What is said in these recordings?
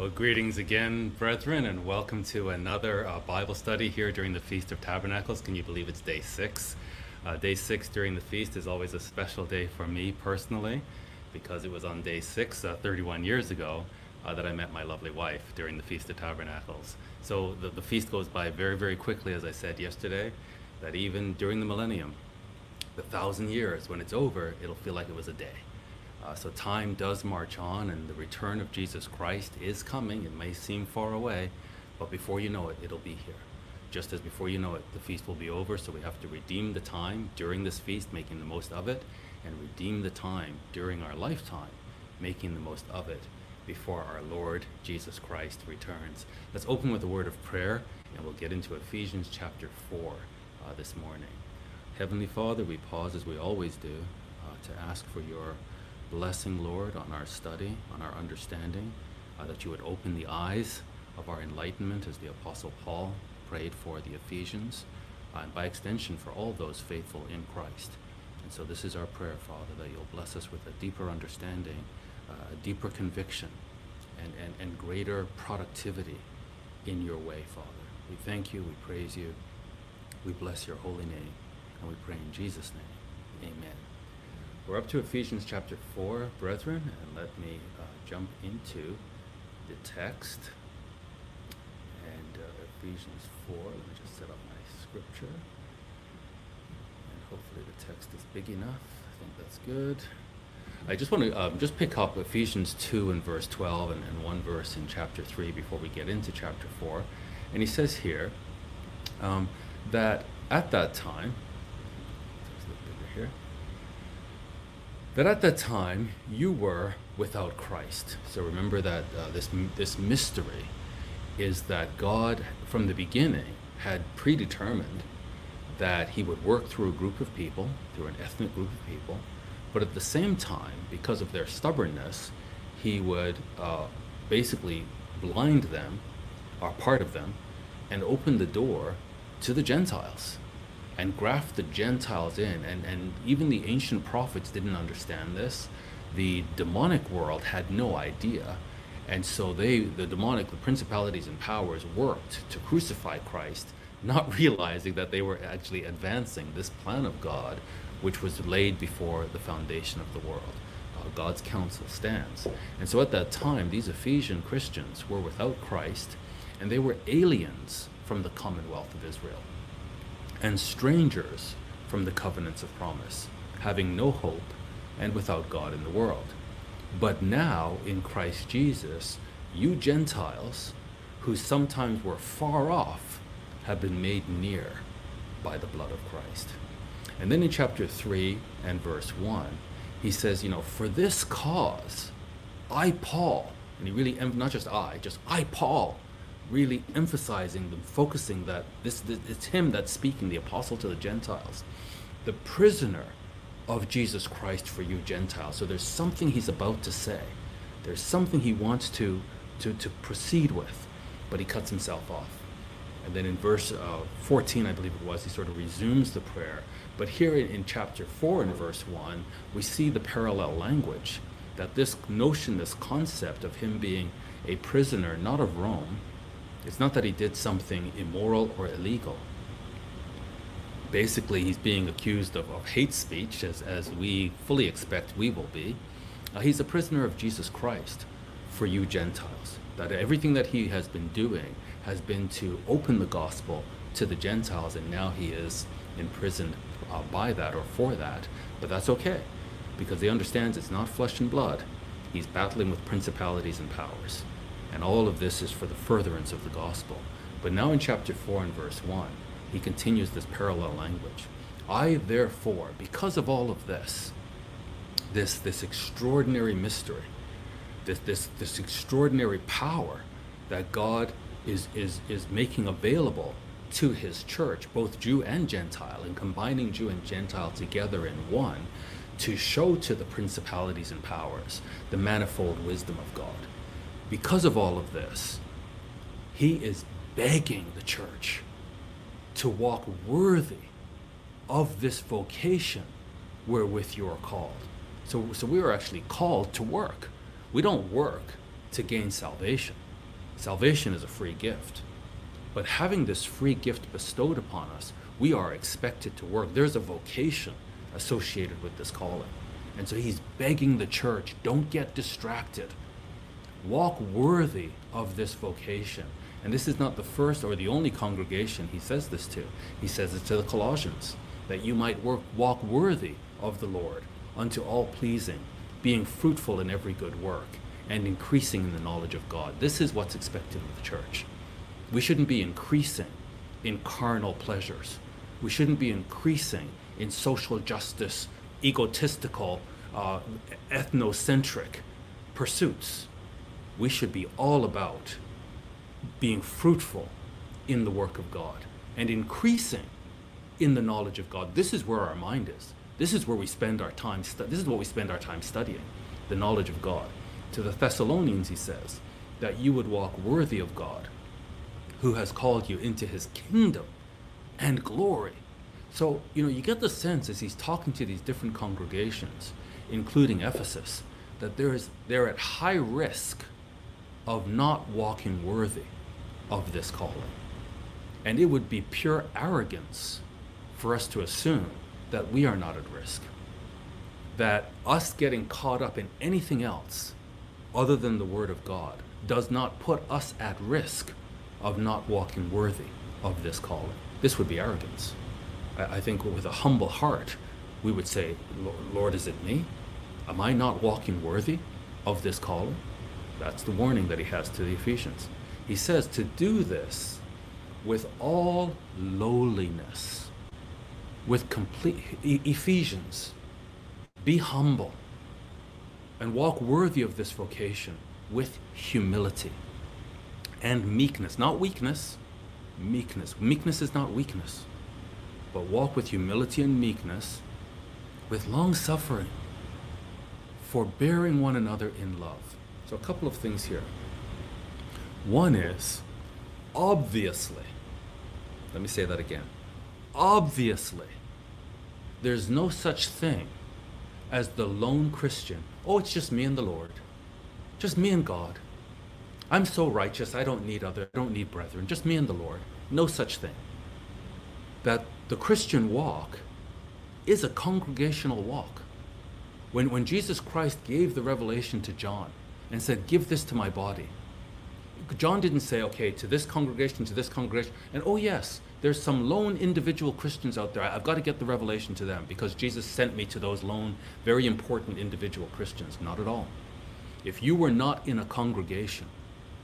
Well, greetings again, brethren, and welcome to another uh, Bible study here during the Feast of Tabernacles. Can you believe it's day six? Uh, day six during the feast is always a special day for me personally because it was on day six, uh, 31 years ago, uh, that I met my lovely wife during the Feast of Tabernacles. So the, the feast goes by very, very quickly, as I said yesterday, that even during the millennium, the thousand years, when it's over, it'll feel like it was a day. Uh, so time does march on, and the return of Jesus Christ is coming. It may seem far away, but before you know it, it'll be here. Just as before you know it, the feast will be over, so we have to redeem the time during this feast, making the most of it, and redeem the time during our lifetime, making the most of it before our Lord Jesus Christ returns. Let's open with a word of prayer, and we'll get into Ephesians chapter 4 uh, this morning. Heavenly Father, we pause as we always do uh, to ask for your blessing, Lord, on our study, on our understanding, uh, that you would open the eyes of our enlightenment as the Apostle Paul prayed for the Ephesians, uh, and by extension for all those faithful in Christ. And so this is our prayer, Father, that you'll bless us with a deeper understanding, uh, a deeper conviction, and, and, and greater productivity in your way, Father. We thank you, we praise you, we bless your holy name, and we pray in Jesus' name. Amen. We're up to Ephesians chapter 4, brethren, and let me uh, jump into the text. And uh, Ephesians 4, let me just set up my scripture. And hopefully the text is big enough. I think that's good. I just want to um, just pick up Ephesians 2 and verse 12 and, and, one verse in chapter 3 before we get into chapter 4. And he says here um, that at that time, here, that at that time you were without Christ. So remember that uh, this, this mystery is that God, from the beginning, had predetermined that he would work through a group of people, through an ethnic group of people, but at the same time, because of their stubbornness, he would uh, basically blind them, or part of them, and open the door to the Gentiles and graft the Gentiles in. And, and even the ancient prophets didn't understand this. The demonic world had no idea. And so they, the demonic, the principalities and powers worked to crucify Christ, not realizing that they were actually advancing this plan of God, which was laid before the foundation of the world. Uh, God's counsel stands. And so at that time, these Ephesian Christians were without Christ, and they were aliens from the commonwealth of Israel and strangers from the covenants of promise, having no hope and without God in the world. But now, in Christ Jesus, you Gentiles, who sometimes were far off, have been made near by the blood of Christ. And then in chapter 3 and verse 1, he says, you know, for this cause, I, Paul, and he really, not just I, just I, Paul, really emphasizing them, focusing that this, this it's him that's speaking, the apostle to the Gentiles, the prisoner of Jesus Christ for you Gentiles. So there's something he's about to say. There's something he wants to, to, to proceed with, but he cuts himself off. And then in verse uh, 14, I believe it was, he sort of resumes the prayer. But here in, in chapter 4 in verse 1, we see the parallel language that this notion, this concept of him being a prisoner, not of Rome, it's not that he did something immoral or illegal. Basically, he's being accused of, of hate speech, as, as we fully expect we will be. Uh, he's a prisoner of Jesus Christ for you Gentiles. That everything that he has been doing has been to open the gospel to the Gentiles, and now he is imprisoned uh, by that or for that. But that's okay, because he understands it's not flesh and blood. He's battling with principalities and powers. And all of this is for the furtherance of the gospel. But now in chapter 4 and verse 1, he continues this parallel language. I therefore, because of all of this, this, this extraordinary mystery, this, this, this extraordinary power that God is, is, is making available to his church, both Jew and Gentile, and combining Jew and Gentile together in one to show to the principalities and powers the manifold wisdom of God because of all of this, he is begging the church to walk worthy of this vocation wherewith you are called. So, so we are actually called to work. We don't work to gain salvation. Salvation is a free gift. But having this free gift bestowed upon us, we are expected to work. There's a vocation associated with this calling. And so he's begging the church don't get distracted. Walk worthy of this vocation. And this is not the first or the only congregation he says this to. He says it to the Colossians that you might work, walk worthy of the Lord unto all pleasing, being fruitful in every good work and increasing in the knowledge of God. This is what's expected of the church. We shouldn't be increasing in carnal pleasures. We shouldn't be increasing in social justice, egotistical, uh, ethnocentric pursuits. We should be all about being fruitful in the work of God and increasing in the knowledge of God. This is where our mind is. This is where we spend our time. This is what we spend our time studying, the knowledge of God. To the Thessalonians, he says that you would walk worthy of God, who has called you into His kingdom and glory. So you know you get the sense as he's talking to these different congregations, including Ephesus, that there is they're at high risk of not walking worthy of this calling. And it would be pure arrogance for us to assume that we are not at risk. That us getting caught up in anything else other than the Word of God does not put us at risk of not walking worthy of this calling. This would be arrogance. I, think with a humble heart, we would say, Lord, is it me? Am I not walking worthy of this calling? That's the warning that he has to the Ephesians. He says to do this with all lowliness with complete e- Ephesians. Be humble and walk worthy of this vocation with humility and meekness, not weakness. Meekness. Meekness is not weakness, but walk with humility and meekness, with long suffering, forbearing one another in love. So, a couple of things here. One is, obviously, let me say that again obviously, there's no such thing as the lone Christian. Oh, it's just me and the Lord. Just me and God. I'm so righteous, I don't need other, I don't need brethren. Just me and the Lord. No such thing. That the Christian walk is a congregational walk. When, when Jesus Christ gave the revelation to John and said, Give this to my body, John didn't say, okay, to this congregation, to this congregation, and oh, yes, there's some lone individual Christians out there. I've got to get the revelation to them because Jesus sent me to those lone, very important individual Christians. Not at all. If you were not in a congregation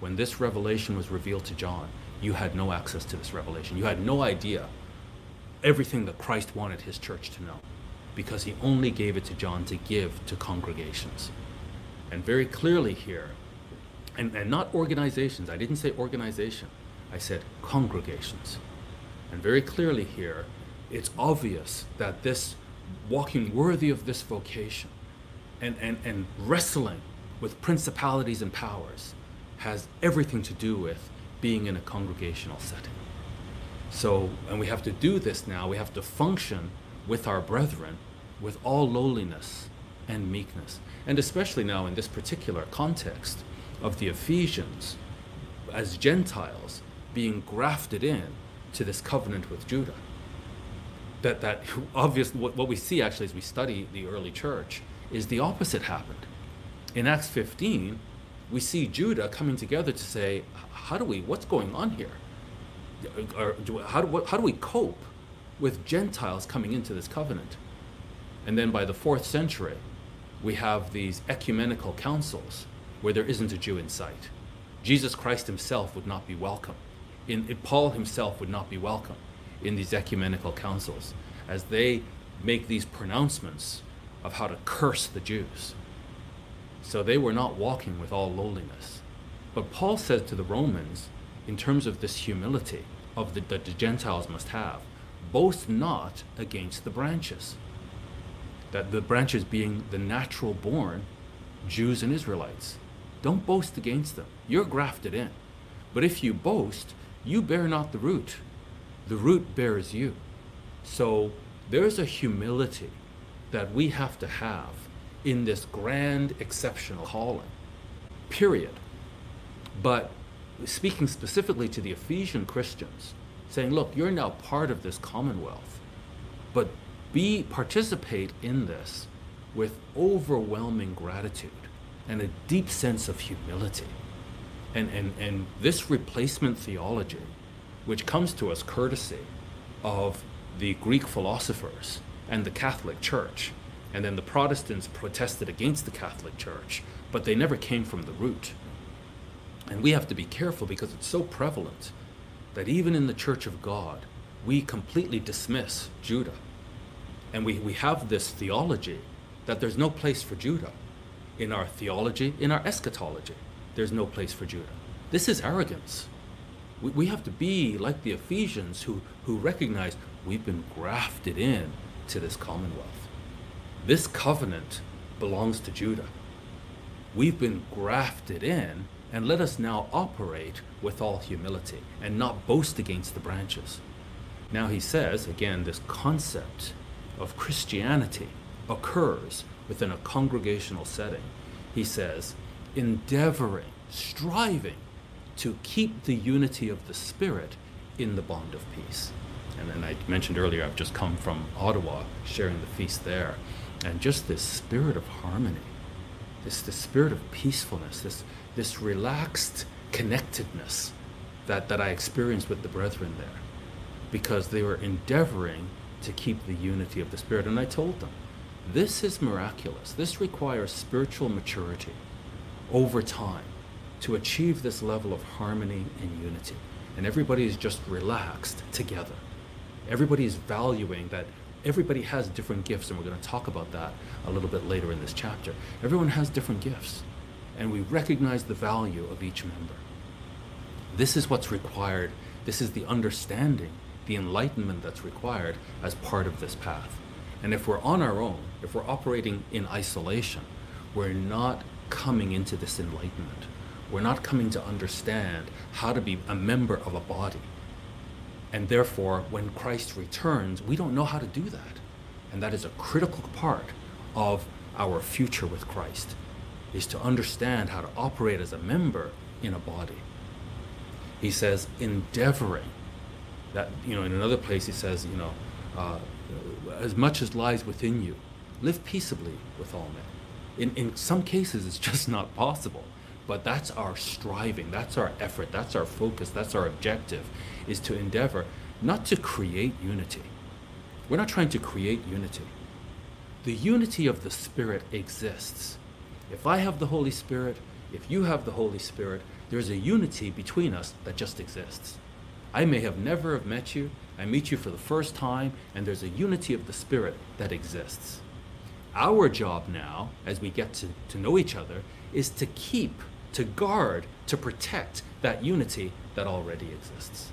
when this revelation was revealed to John, you had no access to this revelation. You had no idea everything that Christ wanted his church to know because he only gave it to John to give to congregations. And very clearly here, and, and not organizations, I didn't say organization, I said congregations. And very clearly here, it's obvious that this walking worthy of this vocation and, and, and wrestling with principalities and powers has everything to do with being in a congregational setting. So, and we have to do this now, we have to function with our brethren with all lowliness and meekness. And especially now in this particular context of the Ephesians as Gentiles being grafted in to this covenant with Judah. That, that obvious, what, what we see actually as we study the early church is the opposite happened. In Acts 15, we see Judah coming together to say, how do we, what's going on here? Or, how, do, how do we cope with Gentiles coming into this covenant? And then by the fourth century, we have these ecumenical councils where there isn't a Jew in sight. Jesus Christ himself would not be welcome in, in, Paul himself would not be welcome in these ecumenical councils as they make these pronouncements of how to curse the Jews. So they were not walking with all lowliness. But Paul says to the Romans, in terms of this humility of the, that the Gentiles must have, boast not against the branches. That the branches being the natural born Jews and Israelites. Don't boast against them. You're grafted in. But if you boast, you bear not the root, the root bears you. So there's a humility that we have to have in this grand, exceptional calling, period. But speaking specifically to the Ephesian Christians, saying, look, you're now part of this commonwealth, but be participate in this with overwhelming gratitude and a deep sense of humility. And, and, and this replacement theology, which comes to us courtesy of the Greek philosophers and the Catholic Church, and then the Protestants protested against the Catholic Church, but they never came from the root. And we have to be careful because it's so prevalent that even in the Church of God, we completely dismiss Judah. And we, we have this theology that there's no place for Judah. In our theology, in our eschatology, there's no place for Judah. This is arrogance. We, we have to be like the Ephesians who, who recognize we've been grafted in to this commonwealth. This covenant belongs to Judah. We've been grafted in, and let us now operate with all humility and not boast against the branches. Now he says, again, this concept of Christianity occurs within a congregational setting. He says, endeavoring, striving to keep the unity of the Spirit in the bond of peace. And then I mentioned earlier, I've just come from Ottawa sharing the feast there. And just this spirit of harmony, this, this spirit of peacefulness, this, this relaxed connectedness that, that I experienced with the brethren there. Because they were endeavoring to keep the unity of the Spirit. And I told them, this is miraculous. This requires spiritual maturity over time to achieve this level of harmony and unity. And everybody is just relaxed together. Everybody is valuing that everybody has different gifts, and we're going to talk about that a little bit later in this chapter. Everyone has different gifts, and we recognize the value of each member. This is what's required. This is the understanding, the enlightenment that's required as part of this path. And if we're on our own, if we're operating in isolation, we're not coming into this enlightenment. We're not coming to understand how to be a member of a body. And therefore, when Christ returns, we don't know how to do that. And that is a critical part of our future with Christ, is to understand how to operate as a member in a body. He says, endeavoring. That, you know, in another place he says, you know, uh, as much as lies within you, live peaceably with all men. In, in some cases, it's just not possible. But that's our striving, that's our effort, that's our focus, that's our objective, is to endeavor not to create unity. We're not trying to create unity. The unity of the Spirit exists. If I have the Holy Spirit, if you have the Holy Spirit, there's a unity between us that just exists. I may have never have met you, I meet you for the first time, and there's a unity of the Spirit that exists. Our job now, as we get to, to know each other, is to keep, to guard, to protect that unity that already exists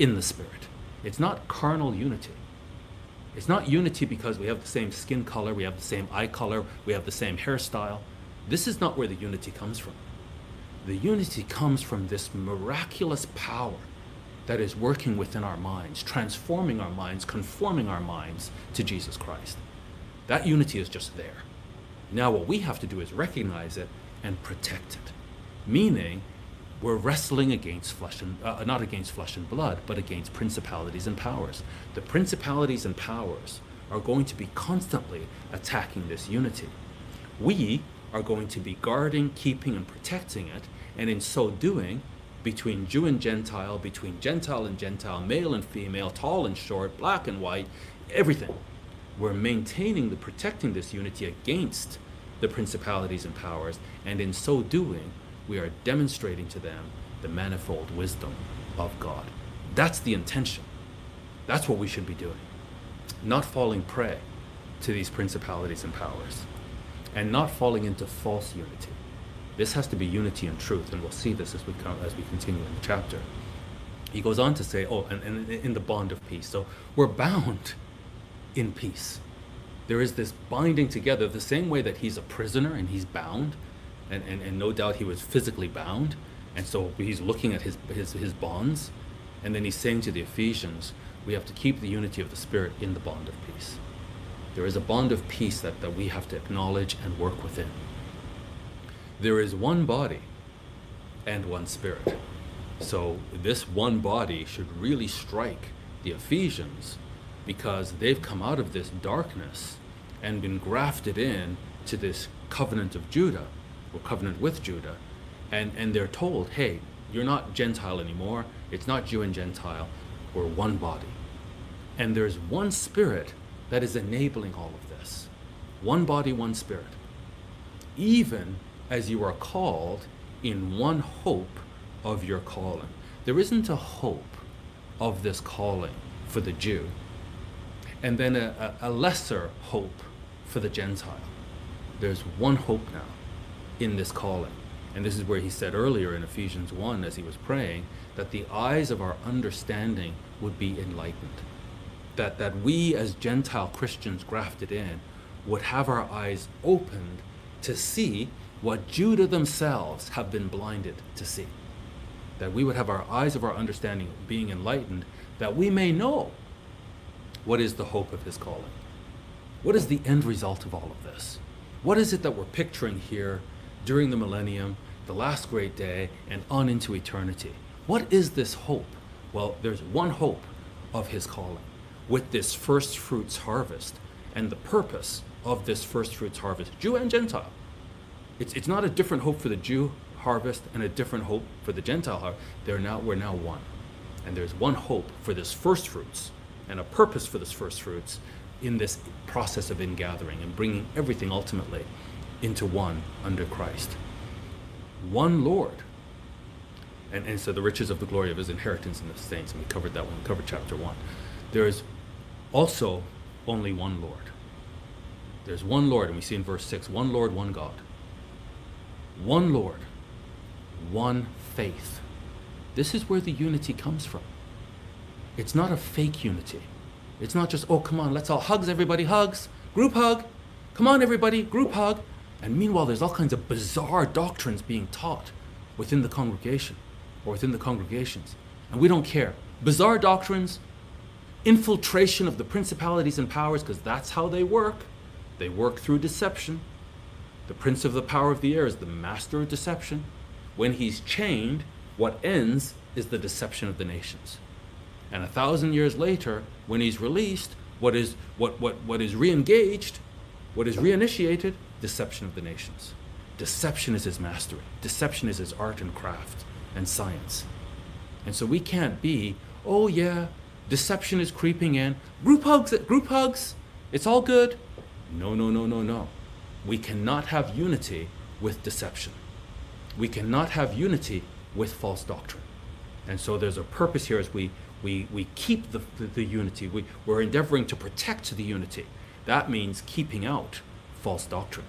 in the Spirit. It's not carnal unity. It's not unity because we have the same skin color, we have the same eye color, we have the same hairstyle. This is not where the unity comes from. The unity comes from this miraculous power that is working within our minds, transforming our minds, conforming our minds to Jesus Christ. That unity is just there. Now, what we have to do is recognize it and protect it. Meaning, we're wrestling against flesh and uh, not against flesh and blood, but against principalities and powers. The principalities and powers are going to be constantly attacking this unity. We are going to be guarding, keeping, and protecting it, and in so doing, between Jew and Gentile, between Gentile and Gentile, male and female, tall and short, black and white, everything. We're maintaining the protecting this unity against the principalities and powers, and in so doing, we are demonstrating to them the manifold wisdom of God. That's the intention. That's what we should be doing. Not falling prey to these principalities and powers, and not falling into false unity. This has to be unity and truth, and we'll see this as we come, as we continue in the chapter. He goes on to say, "Oh, and, and in the bond of peace." So we're bound in peace. There is this binding together, the same way that he's a prisoner and he's bound, and, and, and no doubt he was physically bound, and so he's looking at his, his, his bonds, and then he's saying to the Ephesians, we have to keep the unity of the Spirit in the bond of peace. There is a bond of peace that, that we have to acknowledge and work within. There is one body and one spirit. So this one body should really strike the Ephesians because they've come out of this darkness and been grafted in to this covenant of Judah or covenant with Judah. And, and they're told, hey, you're not Gentile anymore. It's not Jew and Gentile. We're one body. And there's one spirit that is enabling all of this. One body, one spirit. Even as you are called in one hope of your calling. There isn't a hope of this calling for the Jew, and then a, a, lesser hope for the Gentile. There's one hope now in this calling. And this is where he said earlier in Ephesians 1 as he was praying that the eyes of our understanding would be enlightened. That, that we as Gentile Christians grafted in would have our eyes opened to see what Judah themselves have been blinded to see. That we would have our eyes of our understanding being enlightened, that we may know what is the hope of his calling. What is the end result of all of this? What is it that we're picturing here during the millennium, the last great day, and on into eternity? What is this hope? Well, there's one hope of his calling with this first fruits harvest and the purpose of this first fruits harvest, Jew and Gentile it's, it's not a different hope for the Jew harvest and a different hope for the Gentile harvest. They're now, we're now one. And there's one hope for this first fruits and a purpose for this first fruits in this process of ingathering and bringing everything ultimately into one under Christ. One Lord. And, and so the riches of the glory of his inheritance in the saints, and we covered that one, we covered chapter one. There is also only one Lord. There's one Lord, and we see in verse 6 one Lord, one God one Lord, one faith. This is where the unity comes from. It's not a fake unity. It's not just, oh, come on, let's all hugs, everybody, hugs, group hug. Come on, everybody, group hug. And meanwhile, there's all kinds of bizarre doctrines being taught within the congregation or within the congregations. And we don't care. Bizarre doctrines, infiltration of the principalities and powers, because that's how they work. They work through deception. The prince of the power of the air is the master of deception. When he's chained, what ends is the deception of the nations. And a thousand years later, when he's released, what is what what what is re-engaged, what is reinitiated, deception of the nations. Deception is his mastery. Deception is his art and craft and science. And so we can't be, oh yeah, deception is creeping in. Group hugs, group hugs. It's all good. No, no, no, no, no we cannot have unity with deception. We cannot have unity with false doctrine. And so there's a purpose here as we, we, we keep the, the, the unity. We, we're endeavoring to protect the unity. That means keeping out false doctrine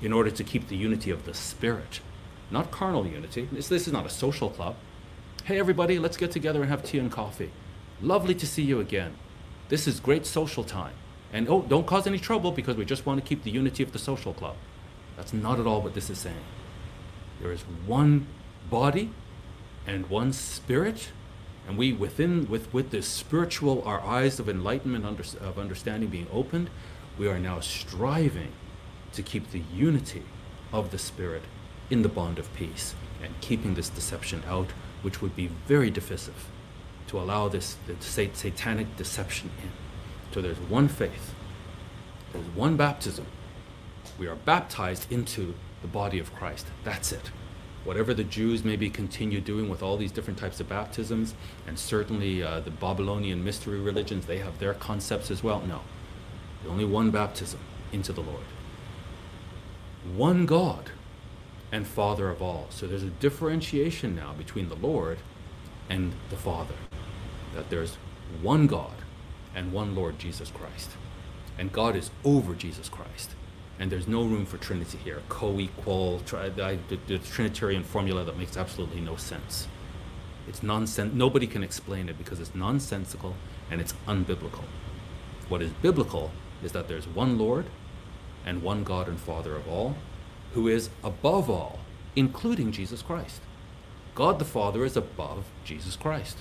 in order to keep the unity of the spirit, not carnal unity. This, this is not a social club. Hey, everybody, let's get together and have tea and coffee. Lovely to see you again. This is great social time. And oh, don't cause any trouble because we just want to keep the unity of the social club. That's not at all what this is saying. There is one body and one spirit, and we within with with this spiritual, our eyes of enlightenment under, of understanding being opened, we are now striving to keep the unity of the spirit in the bond of peace and keeping this deception out, which would be very divisive to allow this the satanic deception in. So there's one faith, there's one baptism. We are baptized into the body of Christ. That's it. Whatever the Jews maybe continue doing with all these different types of baptisms, and certainly uh, the Babylonian mystery religions, they have their concepts as well. No. There's only one baptism into the Lord. One God and Father of all. So there's a differentiation now between the Lord and the Father. That there's one God and one Lord Jesus Christ. And God is over Jesus Christ. And there's no room for Trinity here. Co equal, tri- the, the, Trinitarian formula that makes absolutely no sense. It's nonsense. Nobody can explain it because it's nonsensical and it's unbiblical. What is biblical is that there's one Lord and one God and Father of all, who is above all, including Jesus Christ. God the Father is above Jesus Christ.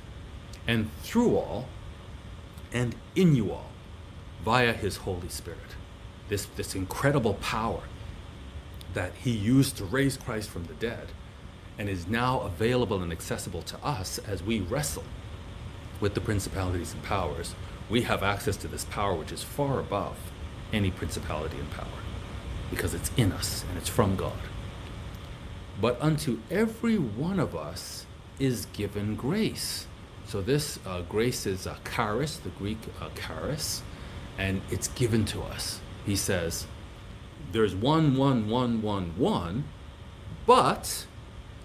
And through all, and in you all via his Holy Spirit. This, this incredible power that he used to raise Christ from the dead and is now available and accessible to us as we wrestle with the principalities and powers. We have access to this power which is far above any principality and power because it's in us and it's from God. But unto every one of us is given grace. So this uh, grace is uh, charis, the Greek uh, charis, and it's given to us. He says, there's one, one, one, one, one, but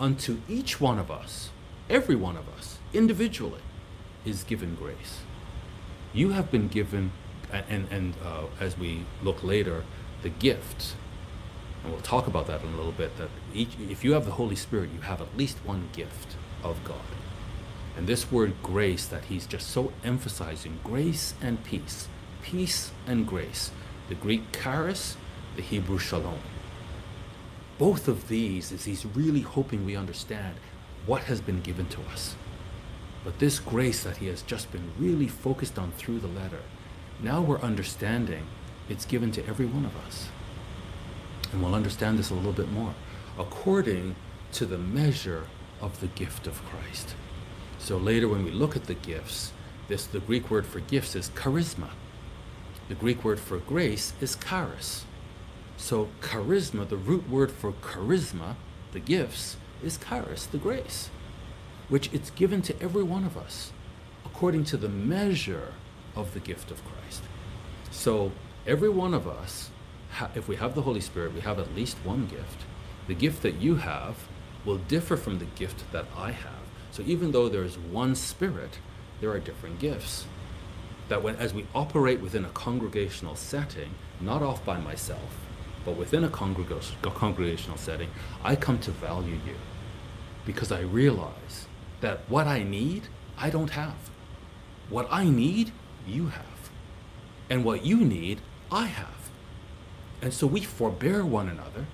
unto each one of us, every one of us, individually, is given grace. You have been given, and, and uh, as we look later, the gift. And we'll talk about that in a little bit. That each, if you have the Holy Spirit, you have at least one gift of God. And this word grace that he's just so emphasizing grace and peace, peace and grace. The Greek charis, the Hebrew shalom. Both of these is he's really hoping we understand what has been given to us. But this grace that he has just been really focused on through the letter, now we're understanding it's given to every one of us. And we'll understand this a little bit more according to the measure of the gift of Christ. So later when we look at the gifts, this the Greek word for gifts is charisma. The Greek word for grace is charis. So charisma, the root word for charisma, the gifts, is charis, the grace, which it's given to every one of us according to the measure of the gift of Christ. So every one of us, if we have the Holy Spirit, we have at least one gift. The gift that you have will differ from the gift that I have. So even though there is one Spirit, there are different gifts. That when, as we operate within a congregational setting, not off by myself, but within a, a congregational setting, I come to value you because I realize that what I need, I don't have. What I need, you have. And what you need, I have. And so we forbear one another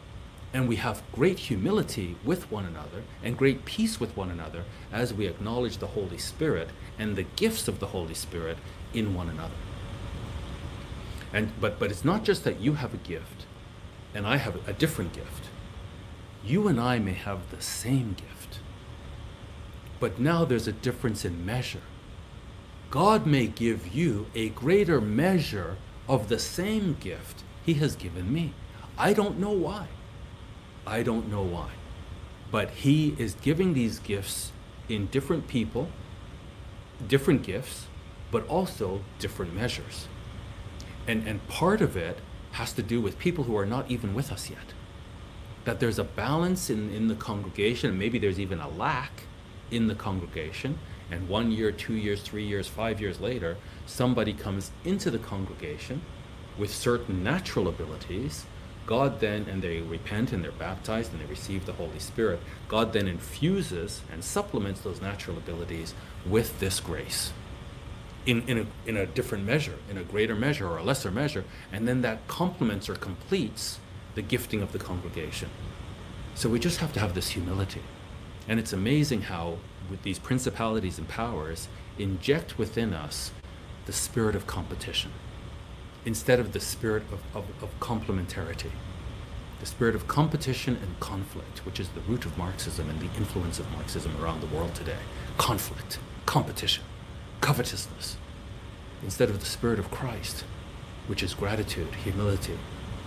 and we have great humility with one another and great peace with one another as we acknowledge the Holy Spirit and the gifts of the Holy Spirit in one another. And but but it's not just that you have a gift and I have a different gift. You and I may have the same gift. But now there's a difference in measure. God may give you a greater measure of the same gift he has given me. I don't know why. I don't know why. But he is giving these gifts in different people, different gifts, but also different measures. And, and part of it has to do with people who are not even with us yet. That there's a balance in, in the congregation, and maybe there's even a lack in the congregation. And one year, two years, three years, five years later, somebody comes into the congregation with certain natural abilities. God then, and they repent and they're baptized and they receive the Holy Spirit. God then infuses and supplements those natural abilities with this grace in, in, a, in a different measure, in a greater measure or a lesser measure, and then that complements or completes the gifting of the congregation. So we just have to have this humility. And it's amazing how, with these principalities and powers, inject within us the spirit of competition instead of the spirit of, of, of complementarity. The spirit of competition and conflict, which is the root of Marxism and the influence of Marxism around the world today. Conflict, competition covetousness instead of the Spirit of Christ, which is gratitude, humility,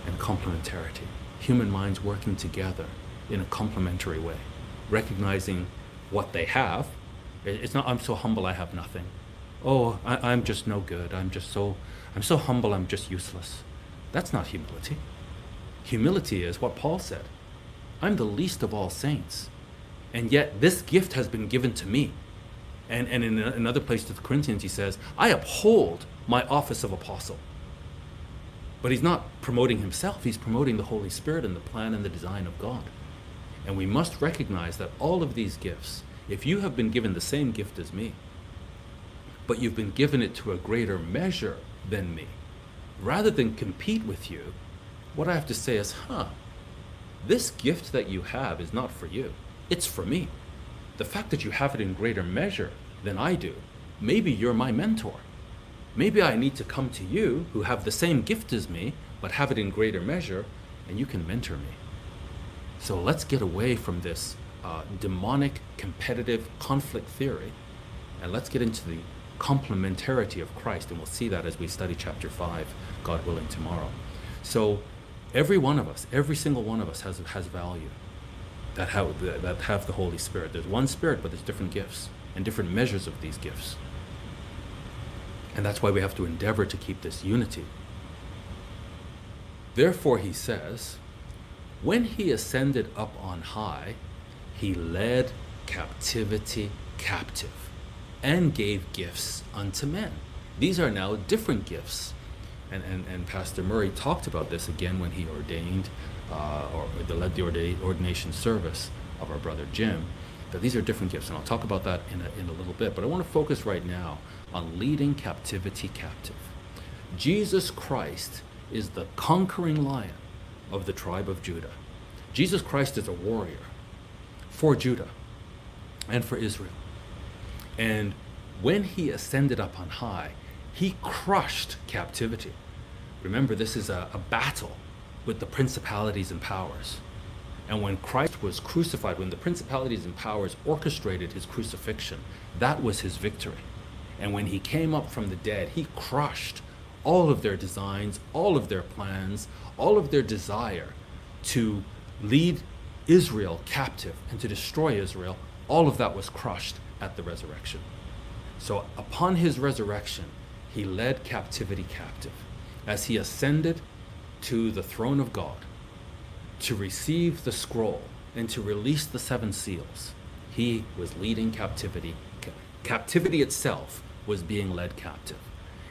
and complementarity. Human minds working together in a complementary way, recognizing what they have. It's not, I'm so humble, I have nothing. Oh, I, I'm just no good. I'm just so, I'm so humble, I'm just useless. That's not humility. Humility is what Paul said I'm the least of all saints, and yet this gift has been given to me. And, and in another place to the Corinthians, he says, I uphold my office of apostle. But he's not promoting himself, he's promoting the Holy Spirit and the plan and the design of God. And we must recognize that all of these gifts, if you have been given the same gift as me, but you've been given it to a greater measure than me, rather than compete with you, what I have to say is, huh, this gift that you have is not for you, it's for me the fact that you have it in greater measure than I do, maybe you're my mentor. Maybe I need to come to you who have the same gift as me, but have it in greater measure, and you can mentor me. So let's get away from this uh, demonic competitive conflict theory, and let's get into the complementarity of Christ, and we'll see that as we study chapter 5, God willing, tomorrow. So, every one of us, every single one of us has, has value that have, that have the Holy Spirit. There's one Spirit, but there's different gifts and different measures of these gifts. And that's why we have to endeavor to keep this unity. Therefore, he says, when he ascended up on high, he led captivity captive and gave gifts unto men. These are now different gifts. And, and, and Pastor Murray talked about this again when he ordained uh, or led the ordination service of our brother Jim, that these are different gifts. And I'll talk about that in a, in a little bit. But I want to focus right now on leading captivity captive. Jesus Christ is the conquering lion of the tribe of Judah. Jesus Christ is a warrior for Judah and for Israel. And when he ascended up on high, he crushed captivity. Remember, this is a, a battle with the principalities and powers. And when Christ was crucified, when the principalities and powers orchestrated his crucifixion, that was his victory. And when he came up from the dead, he crushed all of their designs, all of their plans, all of their desire to lead Israel captive and to destroy Israel. All of that was crushed at the resurrection. So upon his resurrection, he led captivity captive. As he ascended to the throne of God to receive the scroll and to release the seven seals, he was leading captivity. Captivity itself was being led captive.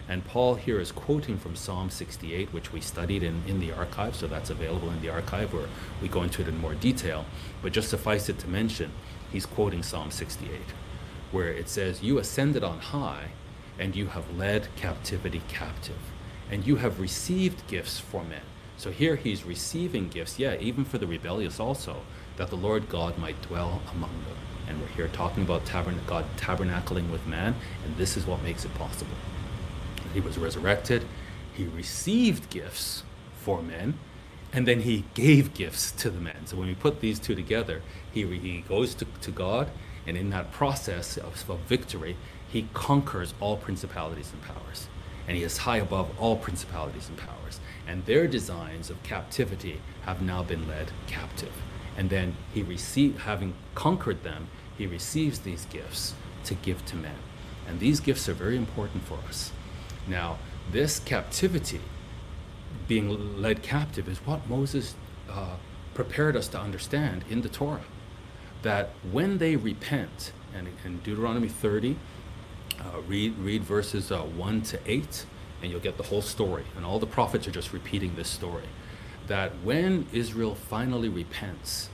And Paul here is quoting from Psalm 68, which we studied in, in the archive, so that's available in the archive where we go into it in more detail. But just suffice it to mention, he's quoting Psalm 68 where it says, You ascended on high, and you have led captivity captive, and you have received gifts for men. So here he's receiving gifts, yeah, even for the rebellious also, that the Lord God might dwell among them. And we're here talking about tabern- God tabernacling with man, and this is what makes it possible. He was resurrected, he received gifts for men, and then he gave gifts to the men. So when we put these two together, he, he goes to, to God, and in that process of, of victory, he conquers all principalities and powers. And he is high above all principalities and powers. And their designs of captivity have now been led captive. And then he receive, having conquered them, he receives these gifts to give to men. And these gifts are very important for us. Now, this captivity, being led captive, is what Moses uh, prepared us to understand in the Torah that when they repent, and in Deuteronomy 30, uh, read, read verses uh, 1 to 8, and you'll get the whole story. And all the prophets are just repeating this story. That when Israel finally repents,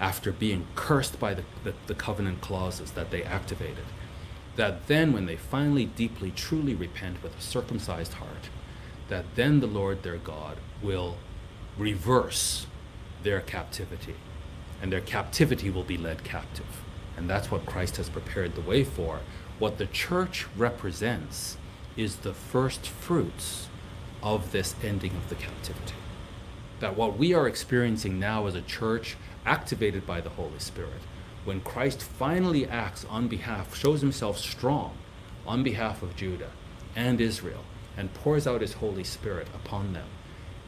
after being cursed by the, the, the covenant clauses that they activated, that then when they finally deeply, truly repent with a circumcised heart, that then the Lord their God will reverse their captivity and their captivity will be led captive. And that's what Christ has prepared the way for. What the church represents is the first fruits of this ending of the captivity. That what we are experiencing now as a church activated by the Holy Spirit, when Christ finally acts on behalf, shows himself strong on behalf of Judah and Israel, and pours out his Holy Spirit upon them,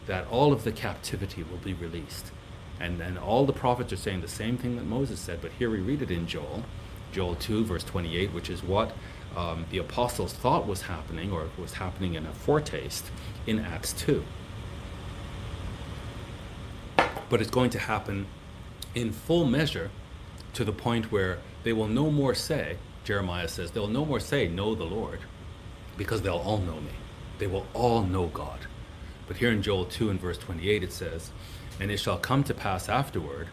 that all of the captivity will be released and, and all the prophets are saying the same thing that Moses said, but here we read it in Joel, Joel 2, verse 28, which is what um, the apostles thought was happening, or was happening in a foretaste in Acts 2. But it's going to happen in full measure to the point where they will no more say, Jeremiah says, they'll no more say, Know the Lord, because they'll all know me. They will all know God. But here in Joel 2 and verse 28, it says, and it shall come to pass afterward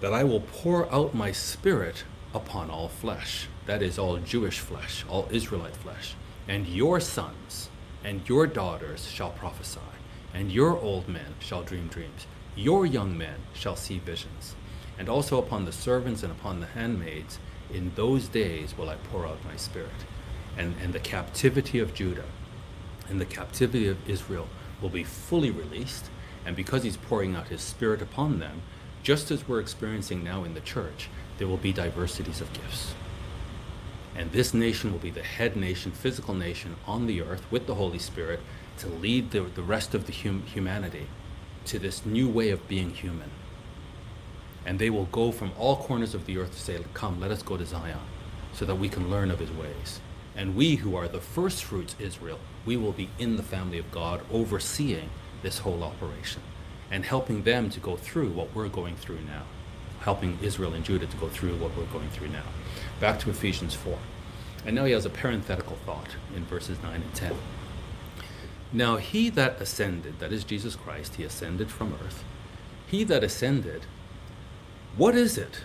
that I will pour out my spirit upon all flesh, that is, all Jewish flesh, all Israelite flesh. And your sons and your daughters shall prophesy, and your old men shall dream dreams. Your young men shall see visions. And also upon the servants and upon the handmaids, in those days will I pour out my spirit. And, and the captivity of Judah and the captivity of Israel will be fully released, and because he's pouring out his spirit upon them, just as we're experiencing now in the church, there will be diversities of gifts. And this nation will be the head nation, physical nation on the earth with the Holy Spirit to lead the, the rest of the hum- humanity to this new way of being human. And they will go from all corners of the earth to say, Come, let us go to Zion, so that we can learn of his ways. And we, who are the first fruits, Israel, we will be in the family of God, overseeing this whole operation and helping them to go through what we're going through now, helping Israel and Judah to go through what we're going through now. Back to Ephesians 4. And now he has a parenthetical thought in verses 9 and 10. Now he that ascended, that is Jesus Christ, he ascended from earth. He that ascended, what is it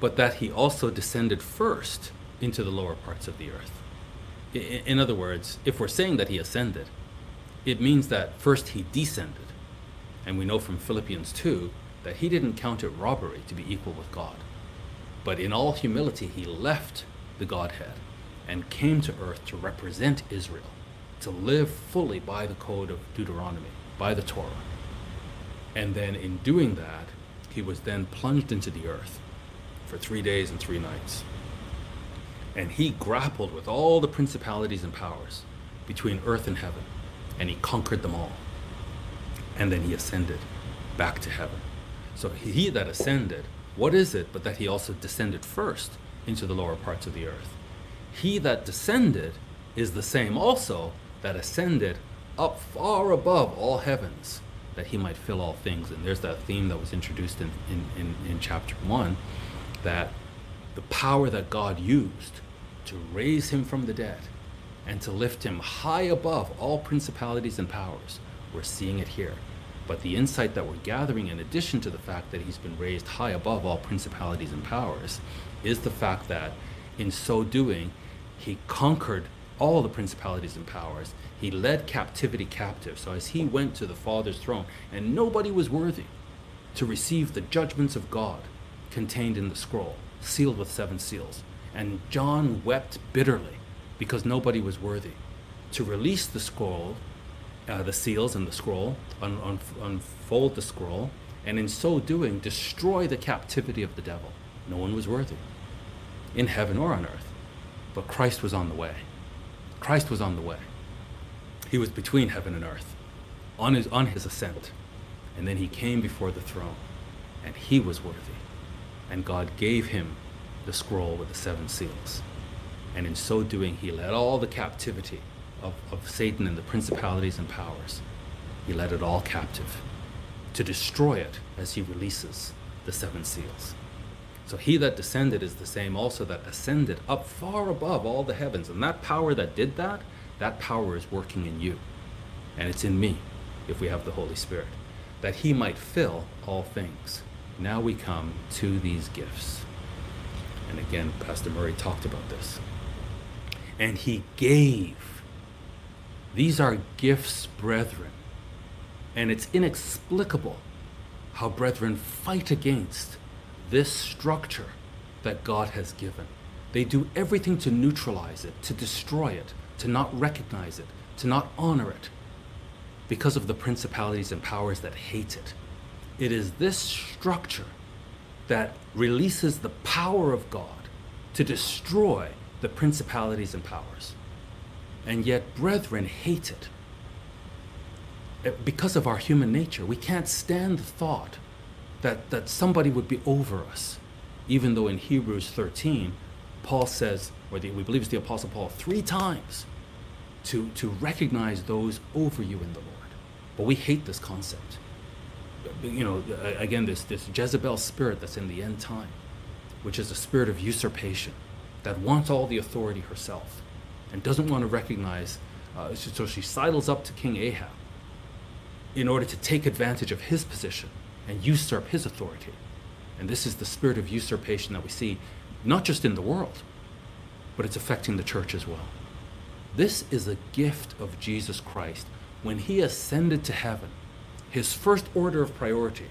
but that he also descended first into the lower parts of the earth? In other words, if we're saying that he ascended, it means that first he descended. And we know from Philippians 2 that he didn't count it robbery to be equal with God. But in all humility, he left the Godhead and came to earth to represent Israel to live fully by the code of Deuteronomy, by the Torah. And then in doing that, he was then plunged into the earth for three days and three nights. And he grappled with all the principalities and powers between earth and heaven, and he conquered them all. And then he ascended back to heaven. So he that ascended, what is it but that he also descended first into the lower parts of the earth? He that descended is the same also that ascended up far above all heavens that he might fill all things. And there's that theme that was introduced in, in, in, in, chapter 1 that the power that God used to raise him from the dead and to lift him high above all principalities and powers, we're seeing it here. But the insight that we're gathering, in addition to the fact that he's been raised high above all principalities and powers, is the fact that in so doing, he conquered all the principalities and powers. He led captivity captive. So as he went to the Father's throne, and nobody was worthy to receive the judgments of God contained in the scroll, sealed with seven seals. And John wept bitterly because nobody was worthy to release the scroll, uh, the seals and the scroll, un- un- unfold the scroll, and in so doing, destroy the captivity of the devil. No one was worthy in heaven or on earth, but Christ was on the way. Christ was on the way. He was between heaven and earth on his, on his ascent. And then he came before the throne, and he was worthy. And God gave him the scroll with the seven seals. And in so doing, he led all the captivity of, of Satan and the principalities and powers. He led it all captive to destroy it as he releases the seven seals. So he that descended is the same also that ascended up far above all the heavens. And that power that did that, that power is working in you. And it's in me, if we have the Holy Spirit, that he might fill all things. Now we come to these gifts. And again, Pastor Murray talked about this. And he gave. These are gifts, brethren. And it's inexplicable how brethren fight against this structure that God has given. They do everything to neutralize it, to destroy it, to not recognize it, to not honor it, because of the principalities and powers that hate it. It is this structure that releases the power of God to destroy the principalities and powers. And yet, brethren hate it. Eh, because of our human nature, we can't stand the thought that, that somebody would be over us. Even though in Hebrews 13, Paul says, or the, we believe it's the Apostle Paul, three times to, to recognize those over you in the Lord. But we hate this concept. You know, again, this, this Jezebel spirit that's in the end time, which is a spirit of usurpation that wants all the authority herself and doesn't want to recognize. Uh, so she sidles up to King Ahab in order to take advantage of his position and usurp his authority. And this is the spirit of usurpation that we see not just in the world, but it's affecting the church as well. This is a gift of Jesus Christ. When he ascended to heaven, his first order of priority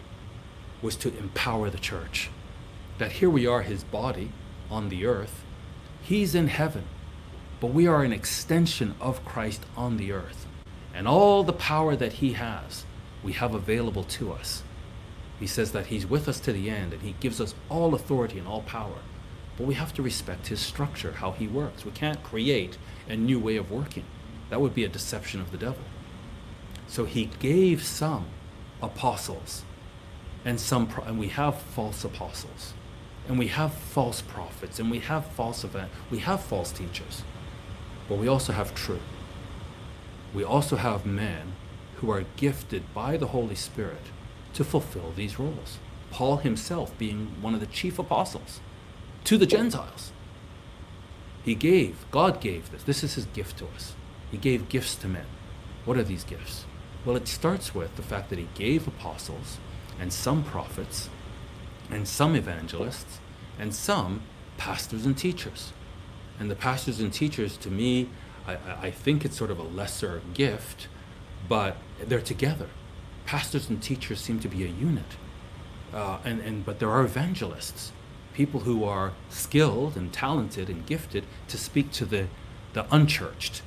was to empower the church. That here we are, his body on the earth, he's in heaven, but we are an extension of Christ on the earth. And all the power that he has, we have available to us He says that He's with us to the end and He gives us all authority and all power. But we have to respect His structure, how He works. We can't create a new way of working. That would be a deception of the devil. So He gave some apostles and some, and we have false apostles, and we have false prophets, and we have false event, we have false teachers, but we also have true. We also have men who are gifted by the Holy Spirit to fulfill these roles. Paul himself being one of the chief apostles to the Gentiles. He gave, God gave this. This is his gift to us. He gave gifts to men. What are these gifts? Well, it starts with the fact that he gave apostles and some prophets and some evangelists and some pastors and teachers. And the pastors and teachers, to me, I, I think it's sort of a lesser gift, but they're together. Pastors and teachers seem to be a unit. Uh, and, and, but there are evangelists, people who are skilled and talented and gifted to speak to the, the unchurched,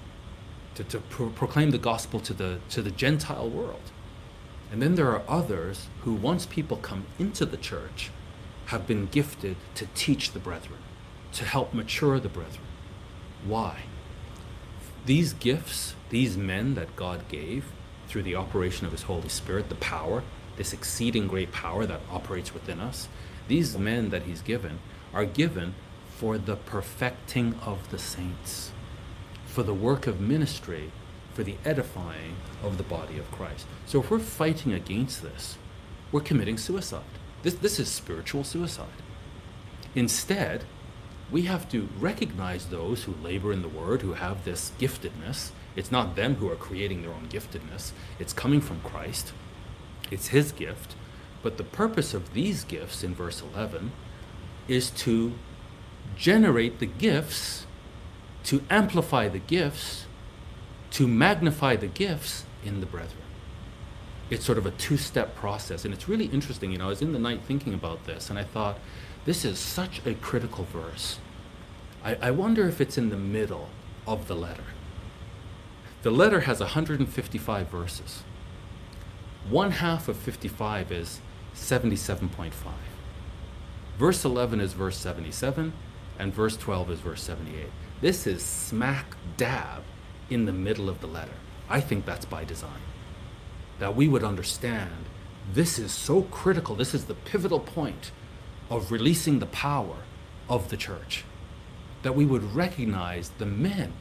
to, to pro- proclaim the gospel to the, to the Gentile world. And then there are others who, once people come into the church, have been gifted to teach the brethren, to help mature the brethren. Why? These gifts, these men that God gave through the operation of His Holy Spirit, the power, this exceeding great power that operates within us, these men that He's given are given for the perfecting of the saints, for the work of ministry, for the edifying of the body of Christ. So if we're fighting against this, we're committing suicide. This, this is spiritual suicide. Instead, we have to recognize those who labor in the word, who have this giftedness. It's not them who are creating their own giftedness, it's coming from Christ, it's His gift. But the purpose of these gifts in verse 11 is to generate the gifts, to amplify the gifts, to magnify the gifts in the brethren. It's sort of a two step process. And it's really interesting. You know, I was in the night thinking about this, and I thought, this is such a critical verse. I, I wonder if it's in the middle of the letter. The letter has 155 verses. One half of 55 is 77.5. Verse 11 is verse 77, and verse 12 is verse 78. This is smack dab in the middle of the letter. I think that's by design. That we would understand this is so critical, this is the pivotal point of releasing the power of the church. That we would recognize the men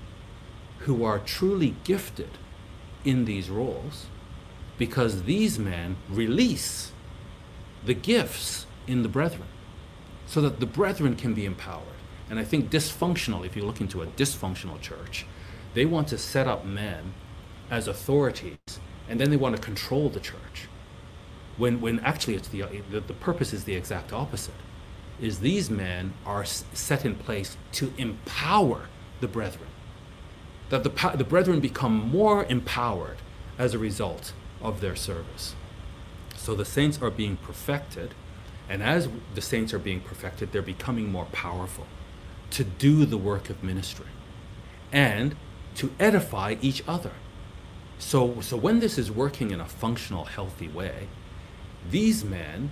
who are truly gifted in these roles because these men release the gifts in the brethren so that the brethren can be empowered. And I think dysfunctional, if you look into a dysfunctional church, they want to set up men as authorities and then they want to control the church. When, when actually it's the, the, the purpose is the exact opposite is these men are set in place to empower the brethren. That the, the brethren become more empowered as a result of their service. So the saints are being perfected and as the saints are being perfected they're becoming more powerful to do the work of ministry. And to edify each other so so when this is working in a functional healthy way these men